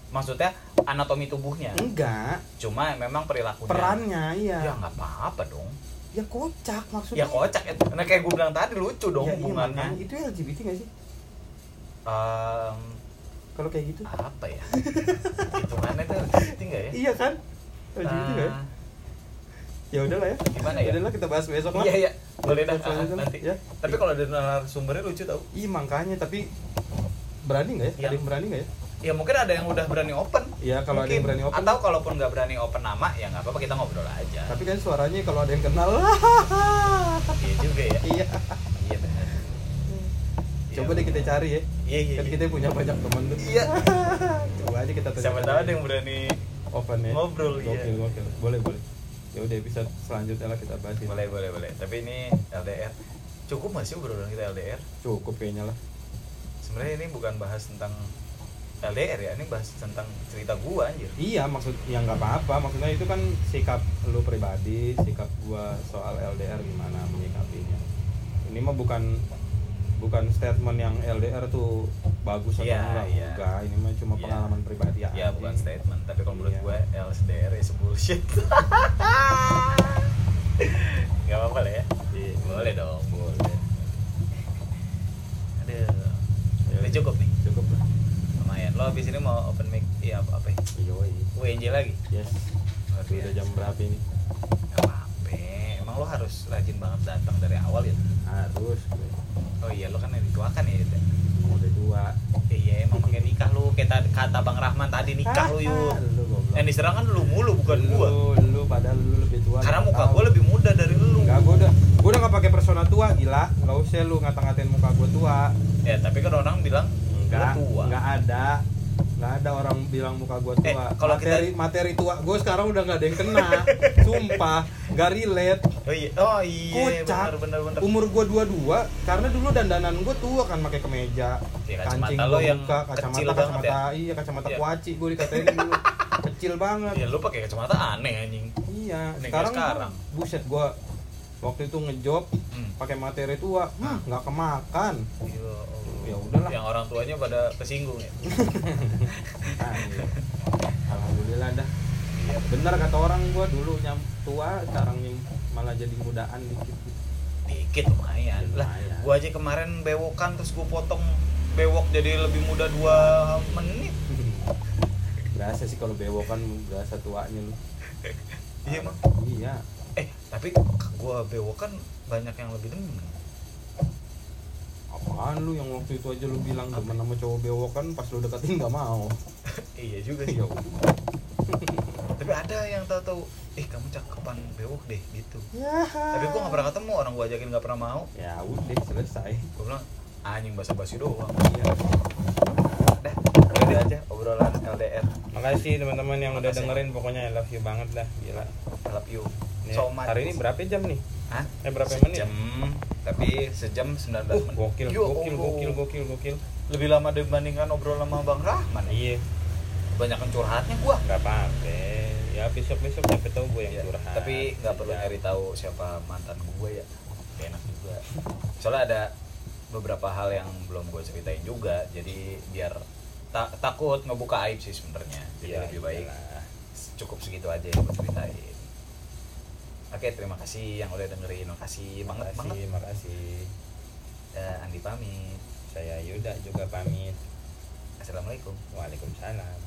Maksudnya anatomi tubuhnya. enggak Cuma memang perilakunya. perannya iya Ya nggak apa-apa dong. ya kocak maksudnya Ya kocak ya. Nah kayak gue bilang tadi lucu dong Ya, iya, hubungannya. makanya. itu LGBT gak sih Em, kalau kayak gitu apa ya? Hitungannya tuh LGBT nggak ya? iya kan LGBT gak ya Ah, ya udah lah ya gimana ya? udah lah kita bahas besok lah Iya iya. Boleh dah ah, nanti. ya Tapi kalau ada narasumbernya lucu tau. iya makanya tapi berani nggak ya Iya. ada yang berani nggak ya Ya mungkin ada yang udah berani open. Iya, kalau ada yang Mungkin. berani open. Atau kalaupun nggak berani open nama ya nggak apa-apa kita ngobrol aja. tapi kan suaranya kalau ada yang kenal Iya juga ya. iya. Coba deh kita cari ya Iya iya. kan iya. kita punya banyak teman tuh Iya. coba aja kita tanya Siapa tahu ada yang berani open ya ngobrol, iya. gokil gokil boleh boleh ya udah bisa selanjutnya lah kita bahas ini. boleh boleh boleh. Tapi ini LDR. Cukup nggak sih obrolan kita LDR? cukup kayaknya lah Sebenarnya ini bukan bahas tentang LDR ya, ini bahas tentang cerita gua anjir. iya maksud yang nggak apa-apa maksudnya itu kan sikap lu pribadi sikap gua soal LDR gimana menyikapinya ini mah bukan bukan statement yang LDR tuh bagus atau Iya, enggak iya. enggak ini mah cuma Iya. pengalaman pribadi aja Ya bukan statement, tapi kalau menurut Iya. gue LSDR is bullshit. Gak apa-apa lah ya. Iya. Boleh dong. boleh Aduh. Ya Udah cukup nih. cukup lah Lumayan. Lo abis ini mau open mic iya apa apa? Yoi. WNJ lagi? yes Luar udah jam berapa ini Gak apa-apa. Emang lo harus rajin banget datang dari awal ya? harus gue. Oh iya, lo kan yang dituakan ya. Yud? Emang udah tua Iya, emang pakai nikah lu. Kayak tadi- kata Bang Rahman tadi nikah lu yuk. goblok Yang diserang kan lu mulu bukan lu, gua. lu padahal lu lebih tua Karena muka tahu. gua lebih muda dari lu. Enggak, gua udah gua udah gak pakai persona tua, gila. Enggak usah lu ngata-ngatain muka gua tua. Ya, tapi kan orang bilang Enggak, tua. enggak ada. Enggak ada orang bilang muka gua Eh, tua. kalau materi materi tua gua sekarang udah nggak ada yang kena. Sumpah, enggak relate. Oh iya, oh iya, Kocak. benar benar benar. Umur gua 22 karena dulu dandanan gua tua kan pakai kemeja. Ya, kancing gua yang buka, kacamata kacamata iya kacamata Iya. kuaci gua dikatain dulu. Kecil banget. Ya lu pakai kacamata aneh anjing. Iya, Nih, sekarang, sekarang. buset gua waktu itu ngejob Hmm. pakai materi tua, hmm, nggak kemakan. Ya. Ya udahlah. Yang orang tuanya pada kesinggung ya. Nah, iya. Alhamdulillah dah. Iya. Bener kata orang gua dulu nyam tua, sekarang malah jadi mudaan dikit. Dikit lumayan. Ya, Lah, lumayan. gua aja kemarin bewokan terus gua potong bewok jadi lebih muda 2 menit. berasa sih kalau bewokan berasa tuanya lu. Iya, Mang. Iya. Eh, tapi gua bewokan banyak yang lebih demen. Apaan lu yang waktu itu aja lu bilang demen sama cowok bewokan pas lu deketin nggak mau. iya juga sih. Tapi ada yang tahu-tahu, eh kamu cakepan bewok deh gitu. Ya. Tapi gua nggak pernah ketemu orang gua ajakin nggak pernah mau. Ya udah selesai. Gua bilang anjing basa-basi doang. Iya. Dah, udah aja obrolan LDR. Makasih teman-teman yang udah dengerin pokoknya I love you banget dah gila. I love you. Nih, So much. hari ini berapa jam nih? Hah? Eh berapa Sejam, menit? tapi sejam 19 Uh, menit. gokil, Yo, gokil, gokil, gokil, gokil. Lebih lama dibandingkan obrolan sama Bang Rahman. ya? Iya, Banyak curhatnya gua. nggak apa-apa. Ya besok besok siapa tahu gue yang Iya, curhat. tapi nggak perlu Ya. nyari tahu siapa mantan gue ya Gak enak juga soalnya ada beberapa hal yang belum gue ceritain juga jadi biar ta- takut ngebuka aib sih sebenarnya jadi Iya, lebih baik iyalah. cukup segitu aja yang gue ceritain oke terima kasih yang udah dengerin makasih banget banget Makasih, makasih. Eh, Andi pamit Saya Yuda juga pamit. assalamualaikum Waalaikumsalam.